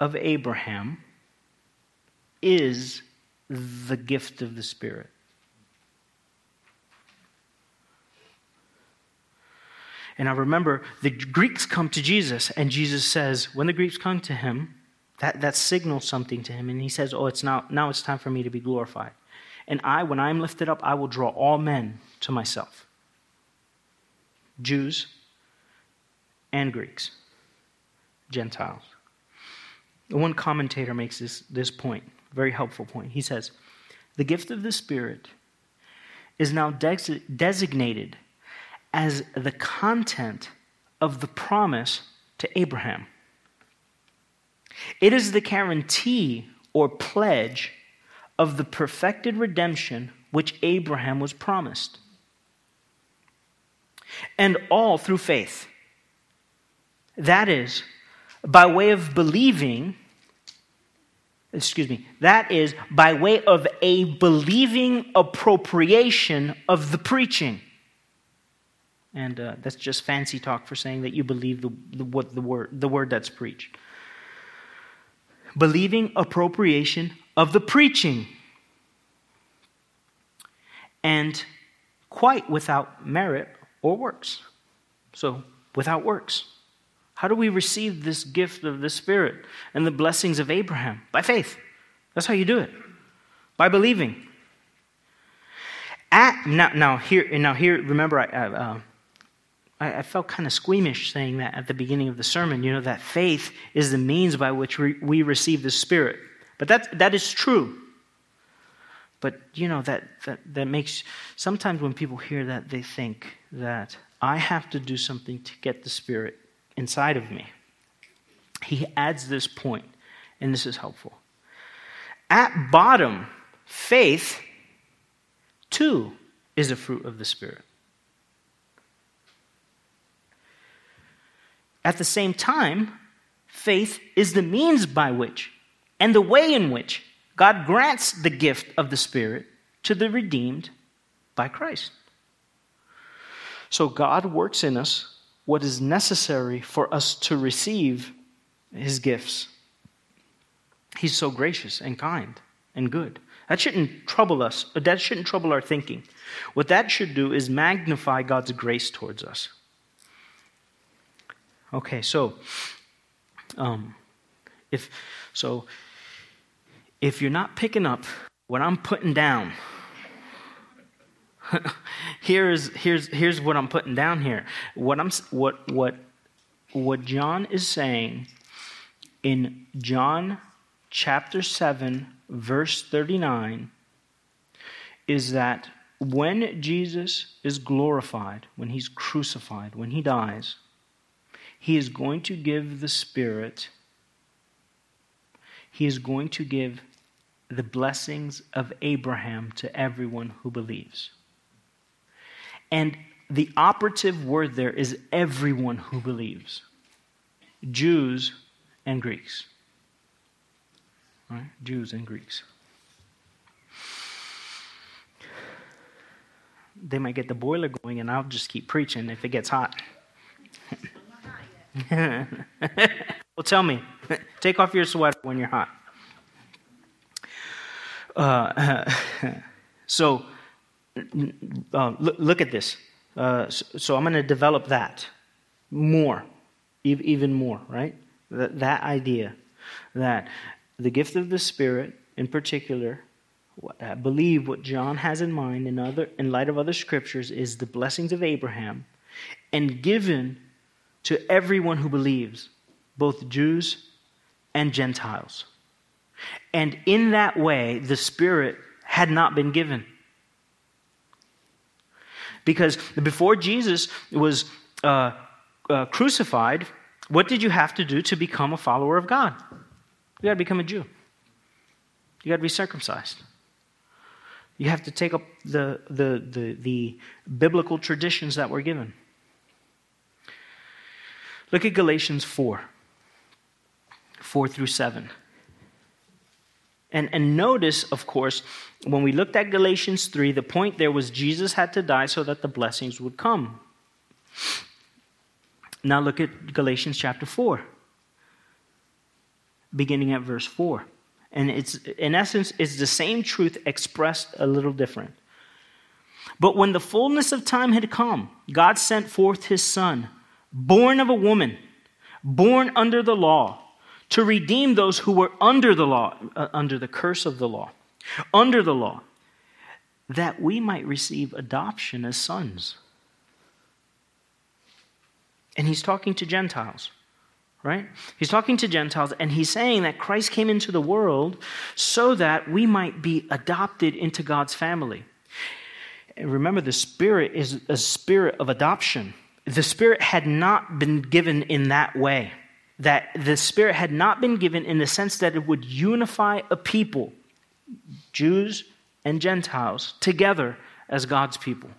of Abraham is the gift of the Spirit. And I remember the Greeks come to Jesus, and Jesus says, when the Greeks come to him, that, that signals something to him. And he says, Oh, it's now, now it's time for me to be glorified. And I, when I'm lifted up, I will draw all men to myself. Jews and Greeks, Gentiles. One commentator makes this, this point, very helpful point. He says, The gift of the Spirit is now des- designated as the content of the promise to Abraham. It is the guarantee or pledge of the perfected redemption which Abraham was promised and all through faith. That is, by way of believing, excuse me, that is, by way of a believing appropriation of the preaching. And uh, that's just fancy talk for saying that you believe the, the, what the, word, the word that's preached. Believing appropriation of the preaching. And quite without merit or works. So, without works. How do we receive this gift of the Spirit and the blessings of Abraham? By faith. That's how you do it. By believing. At, now, now here, now here, remember, I, uh, I, I felt kind of squeamish saying that at the beginning of the sermon. You know that faith is the means by which we, we receive the Spirit, but that that is true. But you know that, that that makes sometimes when people hear that they think that I have to do something to get the Spirit inside of me. He adds this point, and this is helpful. At bottom, faith, too, is a fruit of the Spirit. At the same time, faith is the means by which and the way in which God grants the gift of the Spirit to the redeemed by Christ. So God works in us what is necessary for us to receive his gifts. He's so gracious and kind and good. That shouldn't trouble us. That shouldn't trouble our thinking. What that should do is magnify God's grace towards us. Okay, so um, if so, if you're not picking up what I'm putting down, here's, here's, here's what I'm putting down here. What, I'm, what, what, what John is saying in John chapter 7, verse 39, is that when Jesus is glorified, when he's crucified, when he dies, he is going to give the Spirit, he is going to give the blessings of Abraham to everyone who believes. And the operative word there is everyone who believes Jews and Greeks. Right? Jews and Greeks. They might get the boiler going, and I'll just keep preaching if it gets hot. well, tell me. Take off your sweater when you're hot. Uh, so, uh, look, look, at this. Uh, so, so, I'm going to develop that more, even more, right? That, idea. that the gift of the Spirit, in particular, I believe what John has in mind in, other, in light of other scriptures is the blessings of Abraham and given to everyone who believes, both Jews and Gentiles. And in that way, the Spirit had not been given. Because before Jesus was uh, uh, crucified, what did you have to do to become a follower of God? You got to become a Jew. You got to be circumcised. You have to take up the, the, the, the biblical traditions that were given. Look at Galatians 4 4 through 7. And, and notice, of course, when we looked at Galatians 3, the point there was Jesus had to die so that the blessings would come. Now look at Galatians chapter 4, beginning at verse 4. And it's, in essence, it's the same truth expressed a little different. But when the fullness of time had come, God sent forth his Son, born of a woman, born under the law to redeem those who were under the law, uh, under the curse of the law, under the law, that we might receive adoption as sons. And he's talking to Gentiles, right? He's talking to Gentiles, and he's saying that Christ came into the world so that we might be adopted into God's family. And remember, the Spirit is a spirit of adoption. The Spirit had not been given in that way that the Spirit had not been given in the sense that it would unify a people, Jews and Gentiles, together as God's people.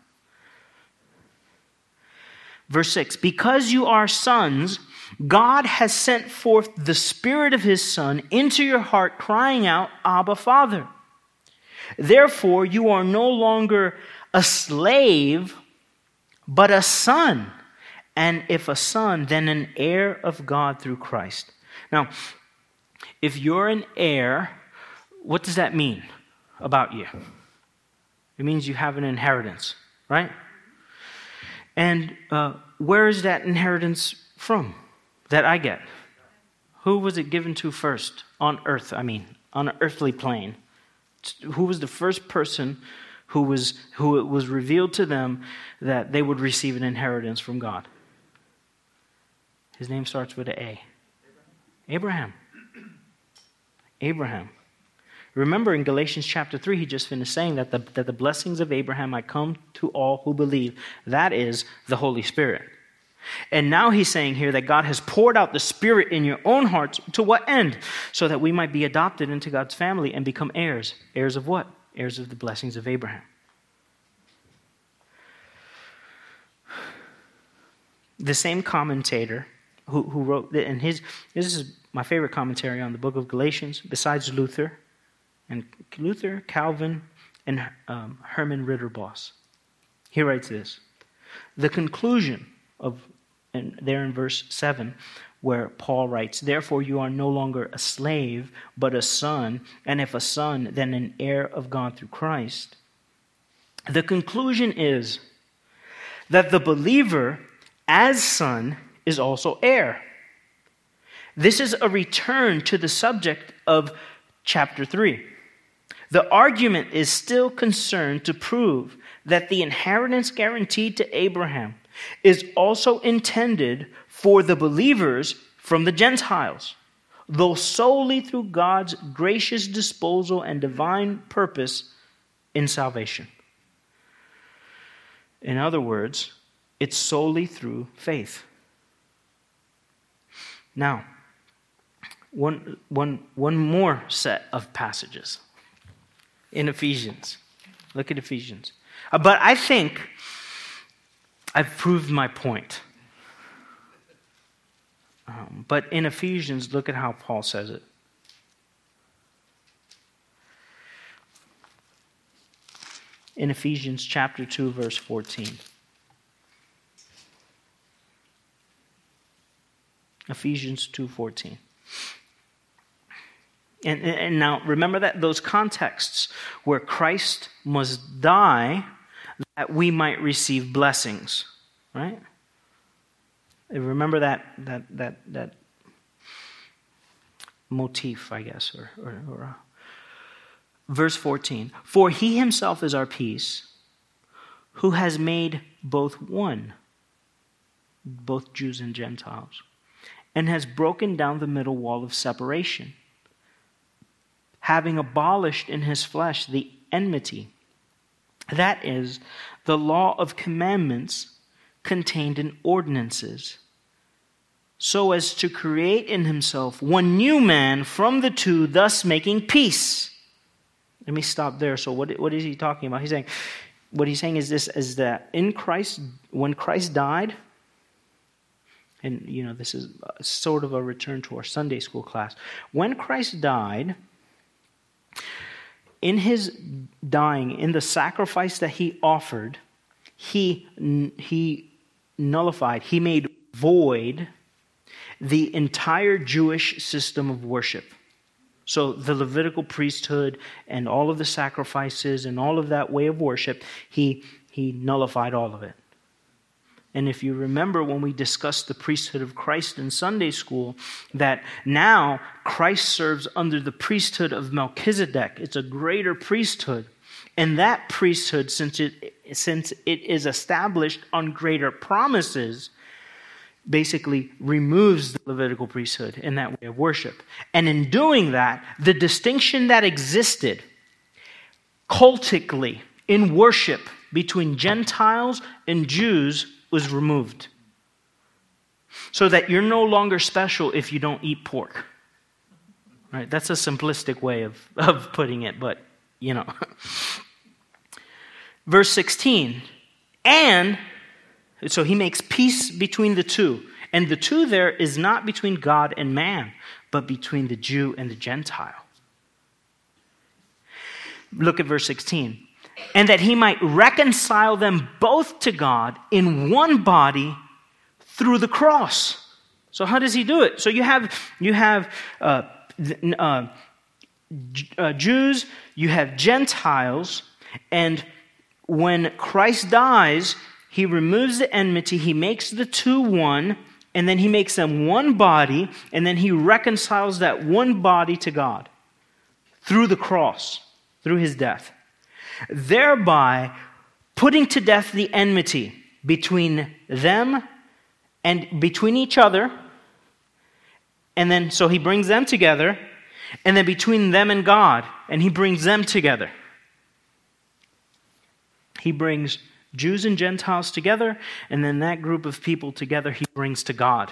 Verse 6 Because you are sons, God has sent forth the Spirit of His Son into your heart, crying out, Abba, Father. Therefore, you are no longer a slave, but a son and if a son, then an heir of God through Christ. Now, if you're an heir, what does that mean about you? It means you have an inheritance, right? And uh, where is that inheritance from that I get? Who was it given to first? On earth, I mean, on an earthly plane. Who was the first person who was, who it was revealed to them that they would receive an inheritance from God? His name starts with an A. Abraham. Abraham. Remember in Galatians chapter 3, he just finished saying that the, that the blessings of Abraham might come to all who believe. That is the Holy Spirit. And now he's saying here that God has poured out the Spirit in your own hearts. To what end? So that we might be adopted into God's family and become heirs. Heirs of what? Heirs of the blessings of Abraham. The same commentator who, who wrote, and his, this is my favorite commentary on the book of Galatians, besides Luther, and Luther, Calvin, and um, Herman Ridderbos. He writes this The conclusion of, and there in verse 7, where Paul writes, Therefore you are no longer a slave, but a son, and if a son, then an heir of God through Christ. The conclusion is that the believer, as son, is also heir. This is a return to the subject of chapter 3. The argument is still concerned to prove that the inheritance guaranteed to Abraham is also intended for the believers from the Gentiles, though solely through God's gracious disposal and divine purpose in salvation. In other words, it's solely through faith. Now, one, one, one more set of passages in Ephesians. Look at Ephesians. Uh, but I think I've proved my point. Um, but in Ephesians, look at how Paul says it. In Ephesians chapter 2, verse 14. Ephesians 2:14. And, and now remember that those contexts where Christ must die that we might receive blessings, right? Remember that that that that motif, I guess, or, or, or uh, verse 14. For he himself is our peace, who has made both one, both Jews and Gentiles, and has broken down the middle wall of separation, having abolished in his flesh the enmity. That is, the law of commandments contained in ordinances so as to create in himself one new man from the two, thus making peace. Let me stop there. So, what, what is he talking about? He's saying, what he's saying is this is that in Christ, when Christ died, and you know, this is sort of a return to our Sunday school class. When Christ died, in his dying, in the sacrifice that he offered, he, he nullified, he made void the entire Jewish system of worship. So, the Levitical priesthood and all of the sacrifices and all of that way of worship, he, he nullified all of it. And if you remember when we discussed the priesthood of Christ in Sunday school, that now Christ serves under the priesthood of Melchizedek. It's a greater priesthood. And that priesthood, since it, since it is established on greater promises, basically removes the Levitical priesthood in that way of worship. And in doing that, the distinction that existed cultically in worship between Gentiles and Jews was removed. So that you're no longer special if you don't eat pork. Right? That's a simplistic way of, of putting it, but you know. Verse 16, and so he makes peace between the two. And the two there is not between God and man, but between the Jew and the Gentile. Look at verse 16. And that he might reconcile them both to God in one body through the cross. So how does he do it? So you have you have uh, uh, uh, Jews, you have Gentiles, and when Christ dies, he removes the enmity, he makes the two one, and then he makes them one body, and then he reconciles that one body to God through the cross, through his death, thereby putting to death the enmity between them and between each other. And then, so he brings them together, and then between them and God, and he brings them together. He brings Jews and Gentiles together, and then that group of people together he brings to God.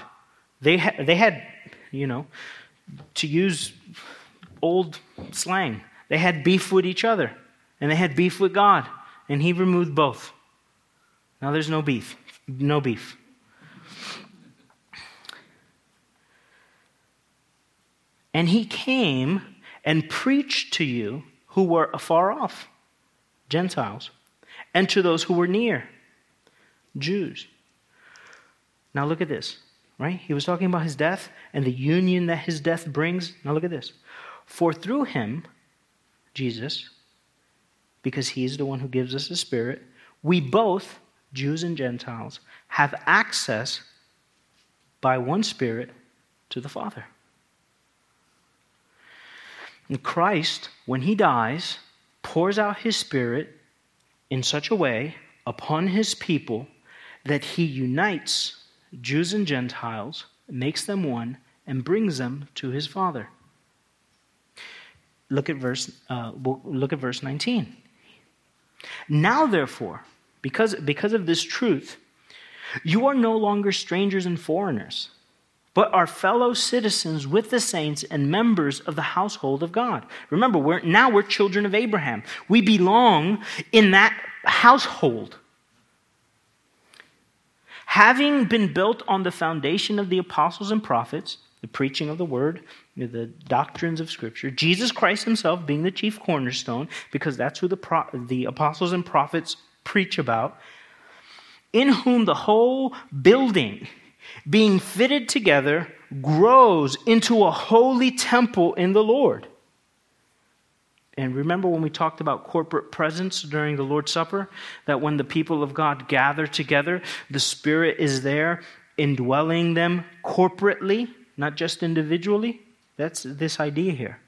They, ha- they had, you know, to use old slang, they had beef with each other, and they had beef with God, and he removed both. Now there's no beef. No beef. And he came and preached to you who were afar off, Gentiles and to those who were near, Jews. Now look at this, right? He was talking about his death and the union that his death brings. Now look at this. For through him, Jesus, because he is the one who gives us the Spirit, we both, Jews and Gentiles, have access by one Spirit to the Father. And Christ, when he dies, pours out his Spirit in such a way upon his people that he unites Jews and Gentiles, makes them one, and brings them to his Father. Look at verse, uh, look at verse 19. Now, therefore, because, because of this truth, you are no longer strangers and foreigners but are fellow citizens with the saints and members of the household of God. Remember, we're, now we're children of Abraham. We belong in that household. Having been built on the foundation of the apostles and prophets, the preaching of the word, the doctrines of Scripture, Jesus Christ himself being the chief cornerstone, because that's who the, pro- the apostles and prophets preach about, in whom the whole building being fitted together, grows into a holy temple in the Lord. And remember when we talked about corporate presence during the Lord's Supper? That when the people of God gather together, the Spirit is there indwelling them corporately, not just individually. That's this idea here.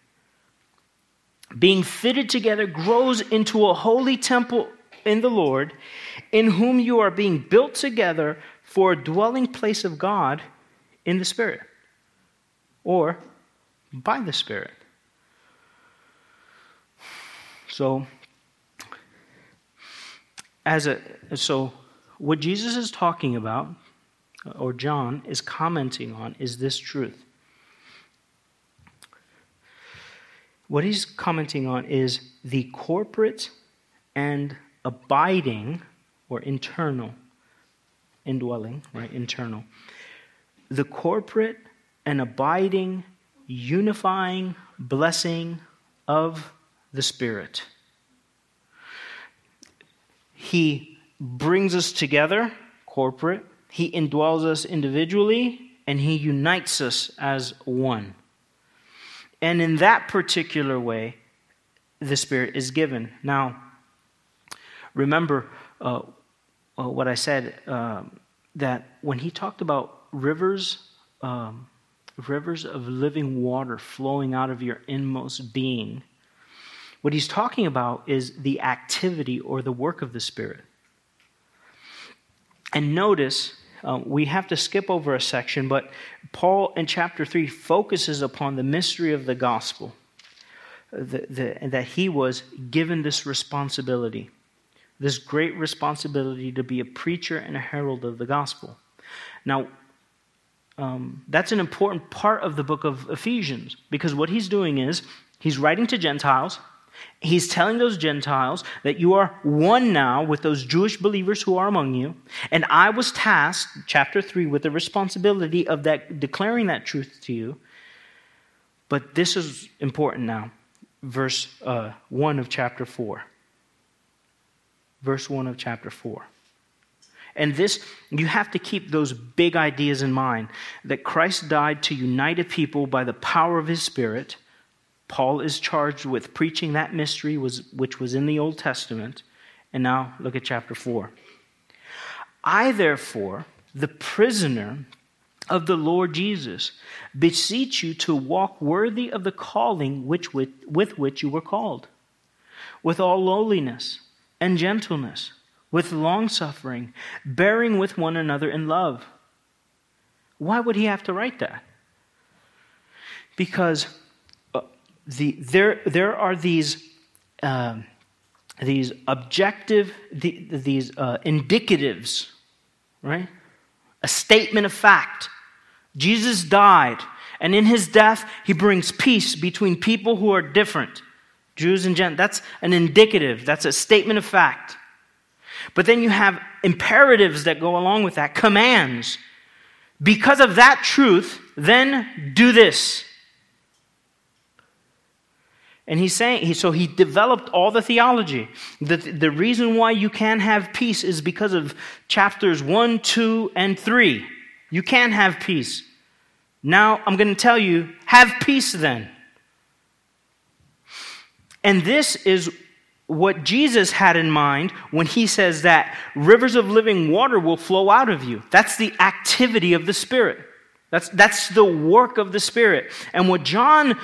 Being fitted together grows into a holy temple in the Lord, in whom you are being built together for a dwelling place of God in the Spirit, or by the Spirit. So, as a so what Jesus is talking about, or John is commenting on, is this truth. What he's commenting on is the corporate and abiding or internal indwelling, right? Internal. The corporate and abiding, unifying blessing of the Spirit. He brings us together, corporate. He indwells us individually, and He unites us as one. And in that particular way, the Spirit is given. Now, remember uh, uh, what I said um, that when he talked about rivers, um, rivers of living water flowing out of your inmost being, what he's talking about is the activity or the work of the Spirit. And notice, uh, we have to skip over a section, but Paul in chapter 3 focuses upon the mystery of the gospel, the, the, that he was given this responsibility this great responsibility to be a preacher and a herald of the gospel. Now, um, that's an important part of the book of Ephesians because what he's doing is he's writing to Gentiles. He's telling those Gentiles that you are one now with those Jewish believers who are among you. And I was tasked, chapter 3, with the responsibility of that, declaring that truth to you. But this is important now. Verse uh, 1 of chapter 4 verse 1 of chapter 4. And this, you have to keep those big ideas in mind that Christ died to unite a people by the power of his Spirit. Paul is charged with preaching that mystery, which was in the Old Testament. And now look at chapter 4. I, therefore, the prisoner of the Lord Jesus, beseech you to walk worthy of the calling which with, with which you were called, with all lowliness and gentleness, with long suffering, bearing with one another in love. Why would he have to write that? Because the, there, there are these, uh, these objective, the, these uh, indicatives, right? A statement of fact. Jesus died, and in his death, he brings peace between people who are different. Jews and Gentiles. That's an indicative, that's a statement of fact. But then you have imperatives that go along with that, commands. Because of that truth, then do this. And he's saying, so he developed all the theology. The, the reason why you can't have peace is because of chapters 1, 2, and 3. You can't have peace. Now I'm going to tell you, have peace then. And this is what Jesus had in mind when he says that rivers of living water will flow out of you. That's the activity of the Spirit. That's, that's the work of the Spirit. And what John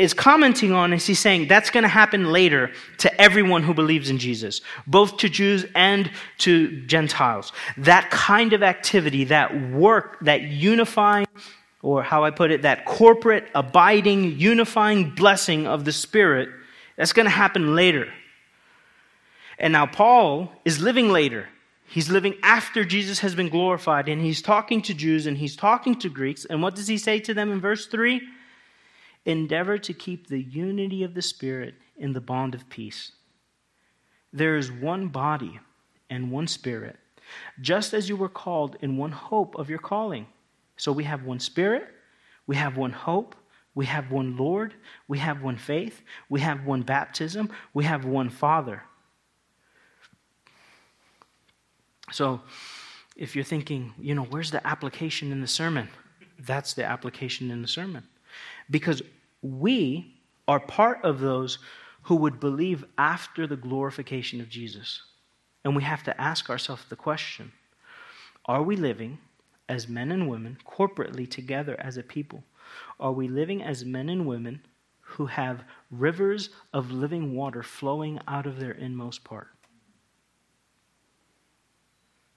is commenting on is he's saying that's going to happen later to everyone who believes in Jesus, both to Jews and to Gentiles. That kind of activity, that work, that unifying, or how I put it, that corporate, abiding, unifying blessing of the Spirit that's going to happen later. And now Paul is living later. He's living after Jesus has been glorified, and he's talking to Jews and he's talking to Greeks. And what does he say to them in verse 3? Endeavor to keep the unity of the Spirit in the bond of peace. There is one body and one Spirit, just as you were called in one hope of your calling. So we have one Spirit, we have one hope, we have one Lord, we have one faith, we have one baptism, we have one Father. So, if you're thinking, you know, where's the application in the sermon? That's the application in the sermon. Because we are part of those who would believe after the glorification of Jesus. And we have to ask ourselves the question Are we living as men and women corporately together as a people Are we living as men and women who have rivers of living water flowing out of their inmost part?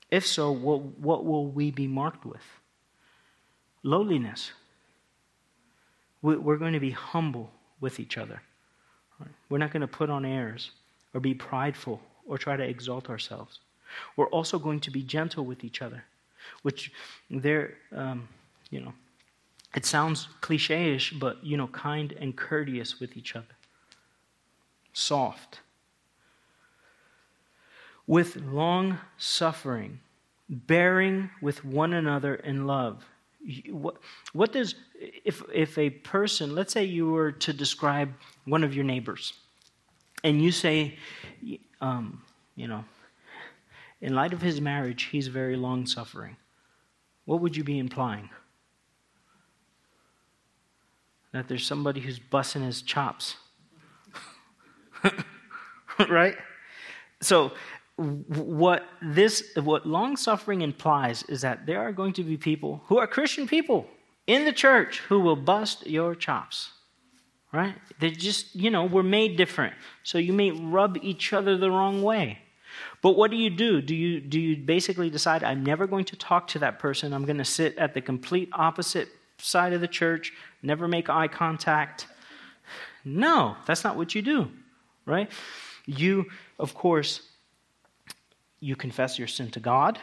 If so, what, what will we be marked with? Lowliness. We're going to be humble with each other. We're not going to put on airs or be prideful or try to exalt ourselves. We're also going to be gentle with each other, which there, um, you know, it sounds cliche-ish, but you know, kind and courteous with each other, soft, with long suffering, bearing with one another in love. What, what does if if a person, let's say you were to describe one of your neighbors, and you say, um, you know, in light of his marriage, he's very long suffering. What would you be implying? That there's somebody who's busting his chops. right? So, what this, what long suffering implies is that there are going to be people who are Christian people in the church who will bust your chops. Right? They just, you know, we're made different. So you may rub each other the wrong way. But what do you do? Do you, do you basically decide, I'm never going to talk to that person? I'm going to sit at the complete opposite side of the church, never make eye contact? No, that's not what you do, right? You, of course, you confess your sin to God,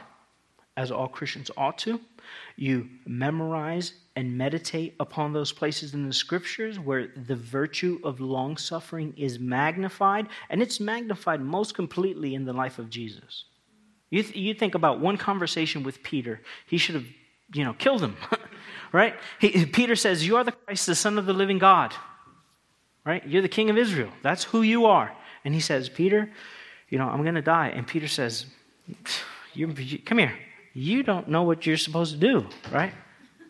as all Christians ought to. You memorize and meditate upon those places in the scriptures where the virtue of long suffering is magnified, and it's magnified most completely in the life of Jesus. You, th- you think about one conversation with Peter, he should have, you know, killed him, right? He, Peter says, You are the Christ, the Son of the living God, right? You're the King of Israel. That's who you are. And he says, Peter, you know, I'm going to die. And Peter says, you, Come here you don't know what you're supposed to do, right?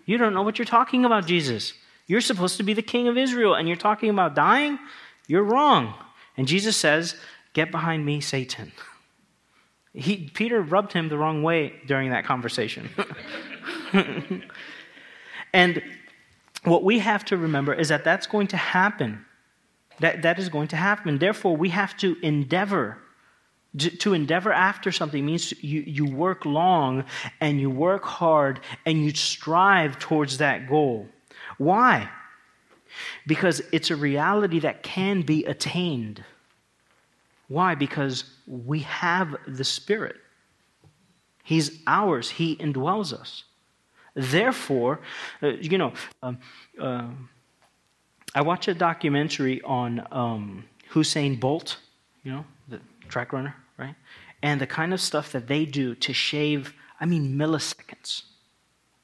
You don't know what you're talking about, Jesus. You're supposed to be the king of Israel, and you're talking about dying? You're wrong. And Jesus says, Get behind me, Satan. He, Peter rubbed him the wrong way during that conversation. and what we have to remember is that that's going to happen. That, that is going to happen. Therefore, we have to endeavor to endeavor after something means you, you work long and you work hard and you strive towards that goal. Why? Because it's a reality that can be attained. Why? Because we have the Spirit. He's ours, He indwells us. Therefore, uh, you know, um, uh, I watched a documentary on um, Usain Bolt, you know, track runner, right? And the kind of stuff that they do to shave, I mean, milliseconds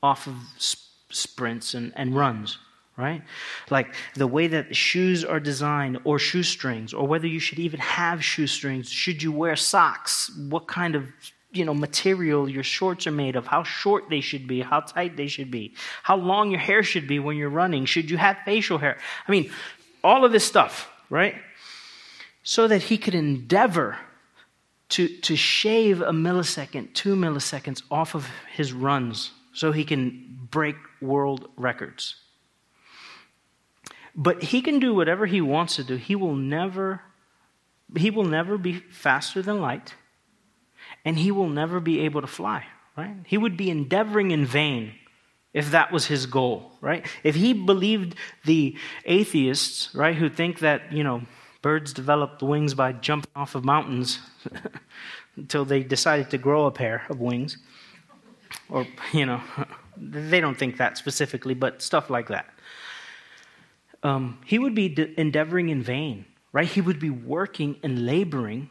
off of sp- sprints and, and runs, right? Like the way that shoes are designed or shoestrings, or whether you should even have shoestrings. Should you wear socks? What kind of you know material your shorts are made of how short they should be how tight they should be how long your hair should be when you're running should you have facial hair i mean all of this stuff right so that he could endeavor to, to shave a millisecond, two milliseconds off of his runs so he can break world records. But he can do whatever he wants to do. He will never he will never be faster than light and he will never be able to fly, right? He would be endeavoring in vain if that was his goal, right? If he believed the atheists, right, who think that, you know, Birds developed wings by jumping off of mountains until they decided to grow a pair of wings. Or, you know, they don't think that specifically, but stuff like that. Um, he would be de- endeavoring in vain, right? He would be working and laboring,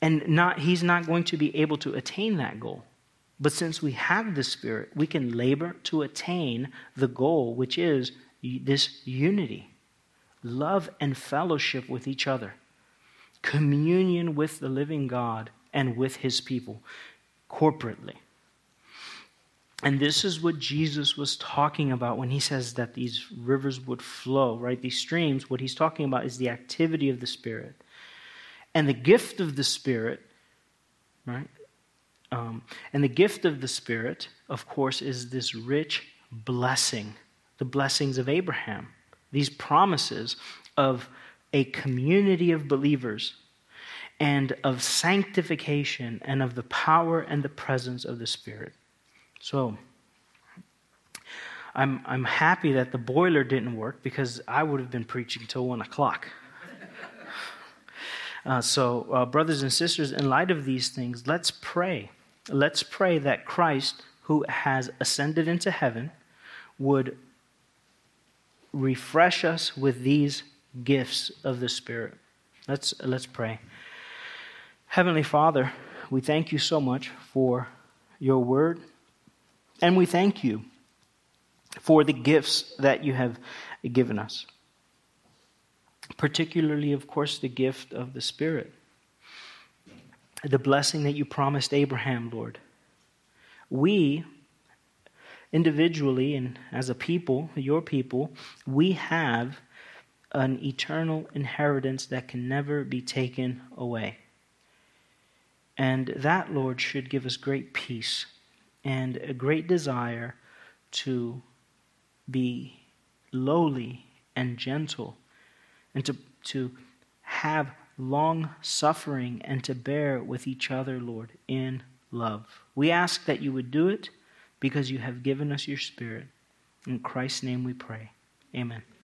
and not, he's not going to be able to attain that goal. But since we have the Spirit, we can labor to attain the goal, which is this unity love and fellowship with each other, communion with the living God and with his people corporately. And this is what Jesus was talking about when he says that these rivers would flow, right? These streams, what he's talking about is the activity of the Spirit. And the gift of the Spirit, right? Um, and the gift of the Spirit, of course, is this rich blessing the blessings of Abraham, these promises of a community of believers and of sanctification and of the power and the presence of the Spirit. So, I'm, I'm happy that the boiler didn't work because I would have been preaching till 1 o'clock. Uh, so, uh, brothers and sisters, in light of these things, let's pray. Let's pray that Christ, who has ascended into heaven, would refresh us with these gifts of the Spirit. Let's, let's pray. Heavenly Father, we thank you so much for your word, and we thank you for the gifts that you have given us. Particularly, of course, the gift of the Spirit, the blessing that you promised Abraham, Lord. We, individually and as a people, your people, we have an eternal inheritance that can never be taken away. And that, Lord, should give us great peace and a great desire to be lowly and gentle and to, to have long suffering and to bear with each other, Lord, in love. We ask that you would do it because you have given us your Spirit. In Christ's name we pray. Amen.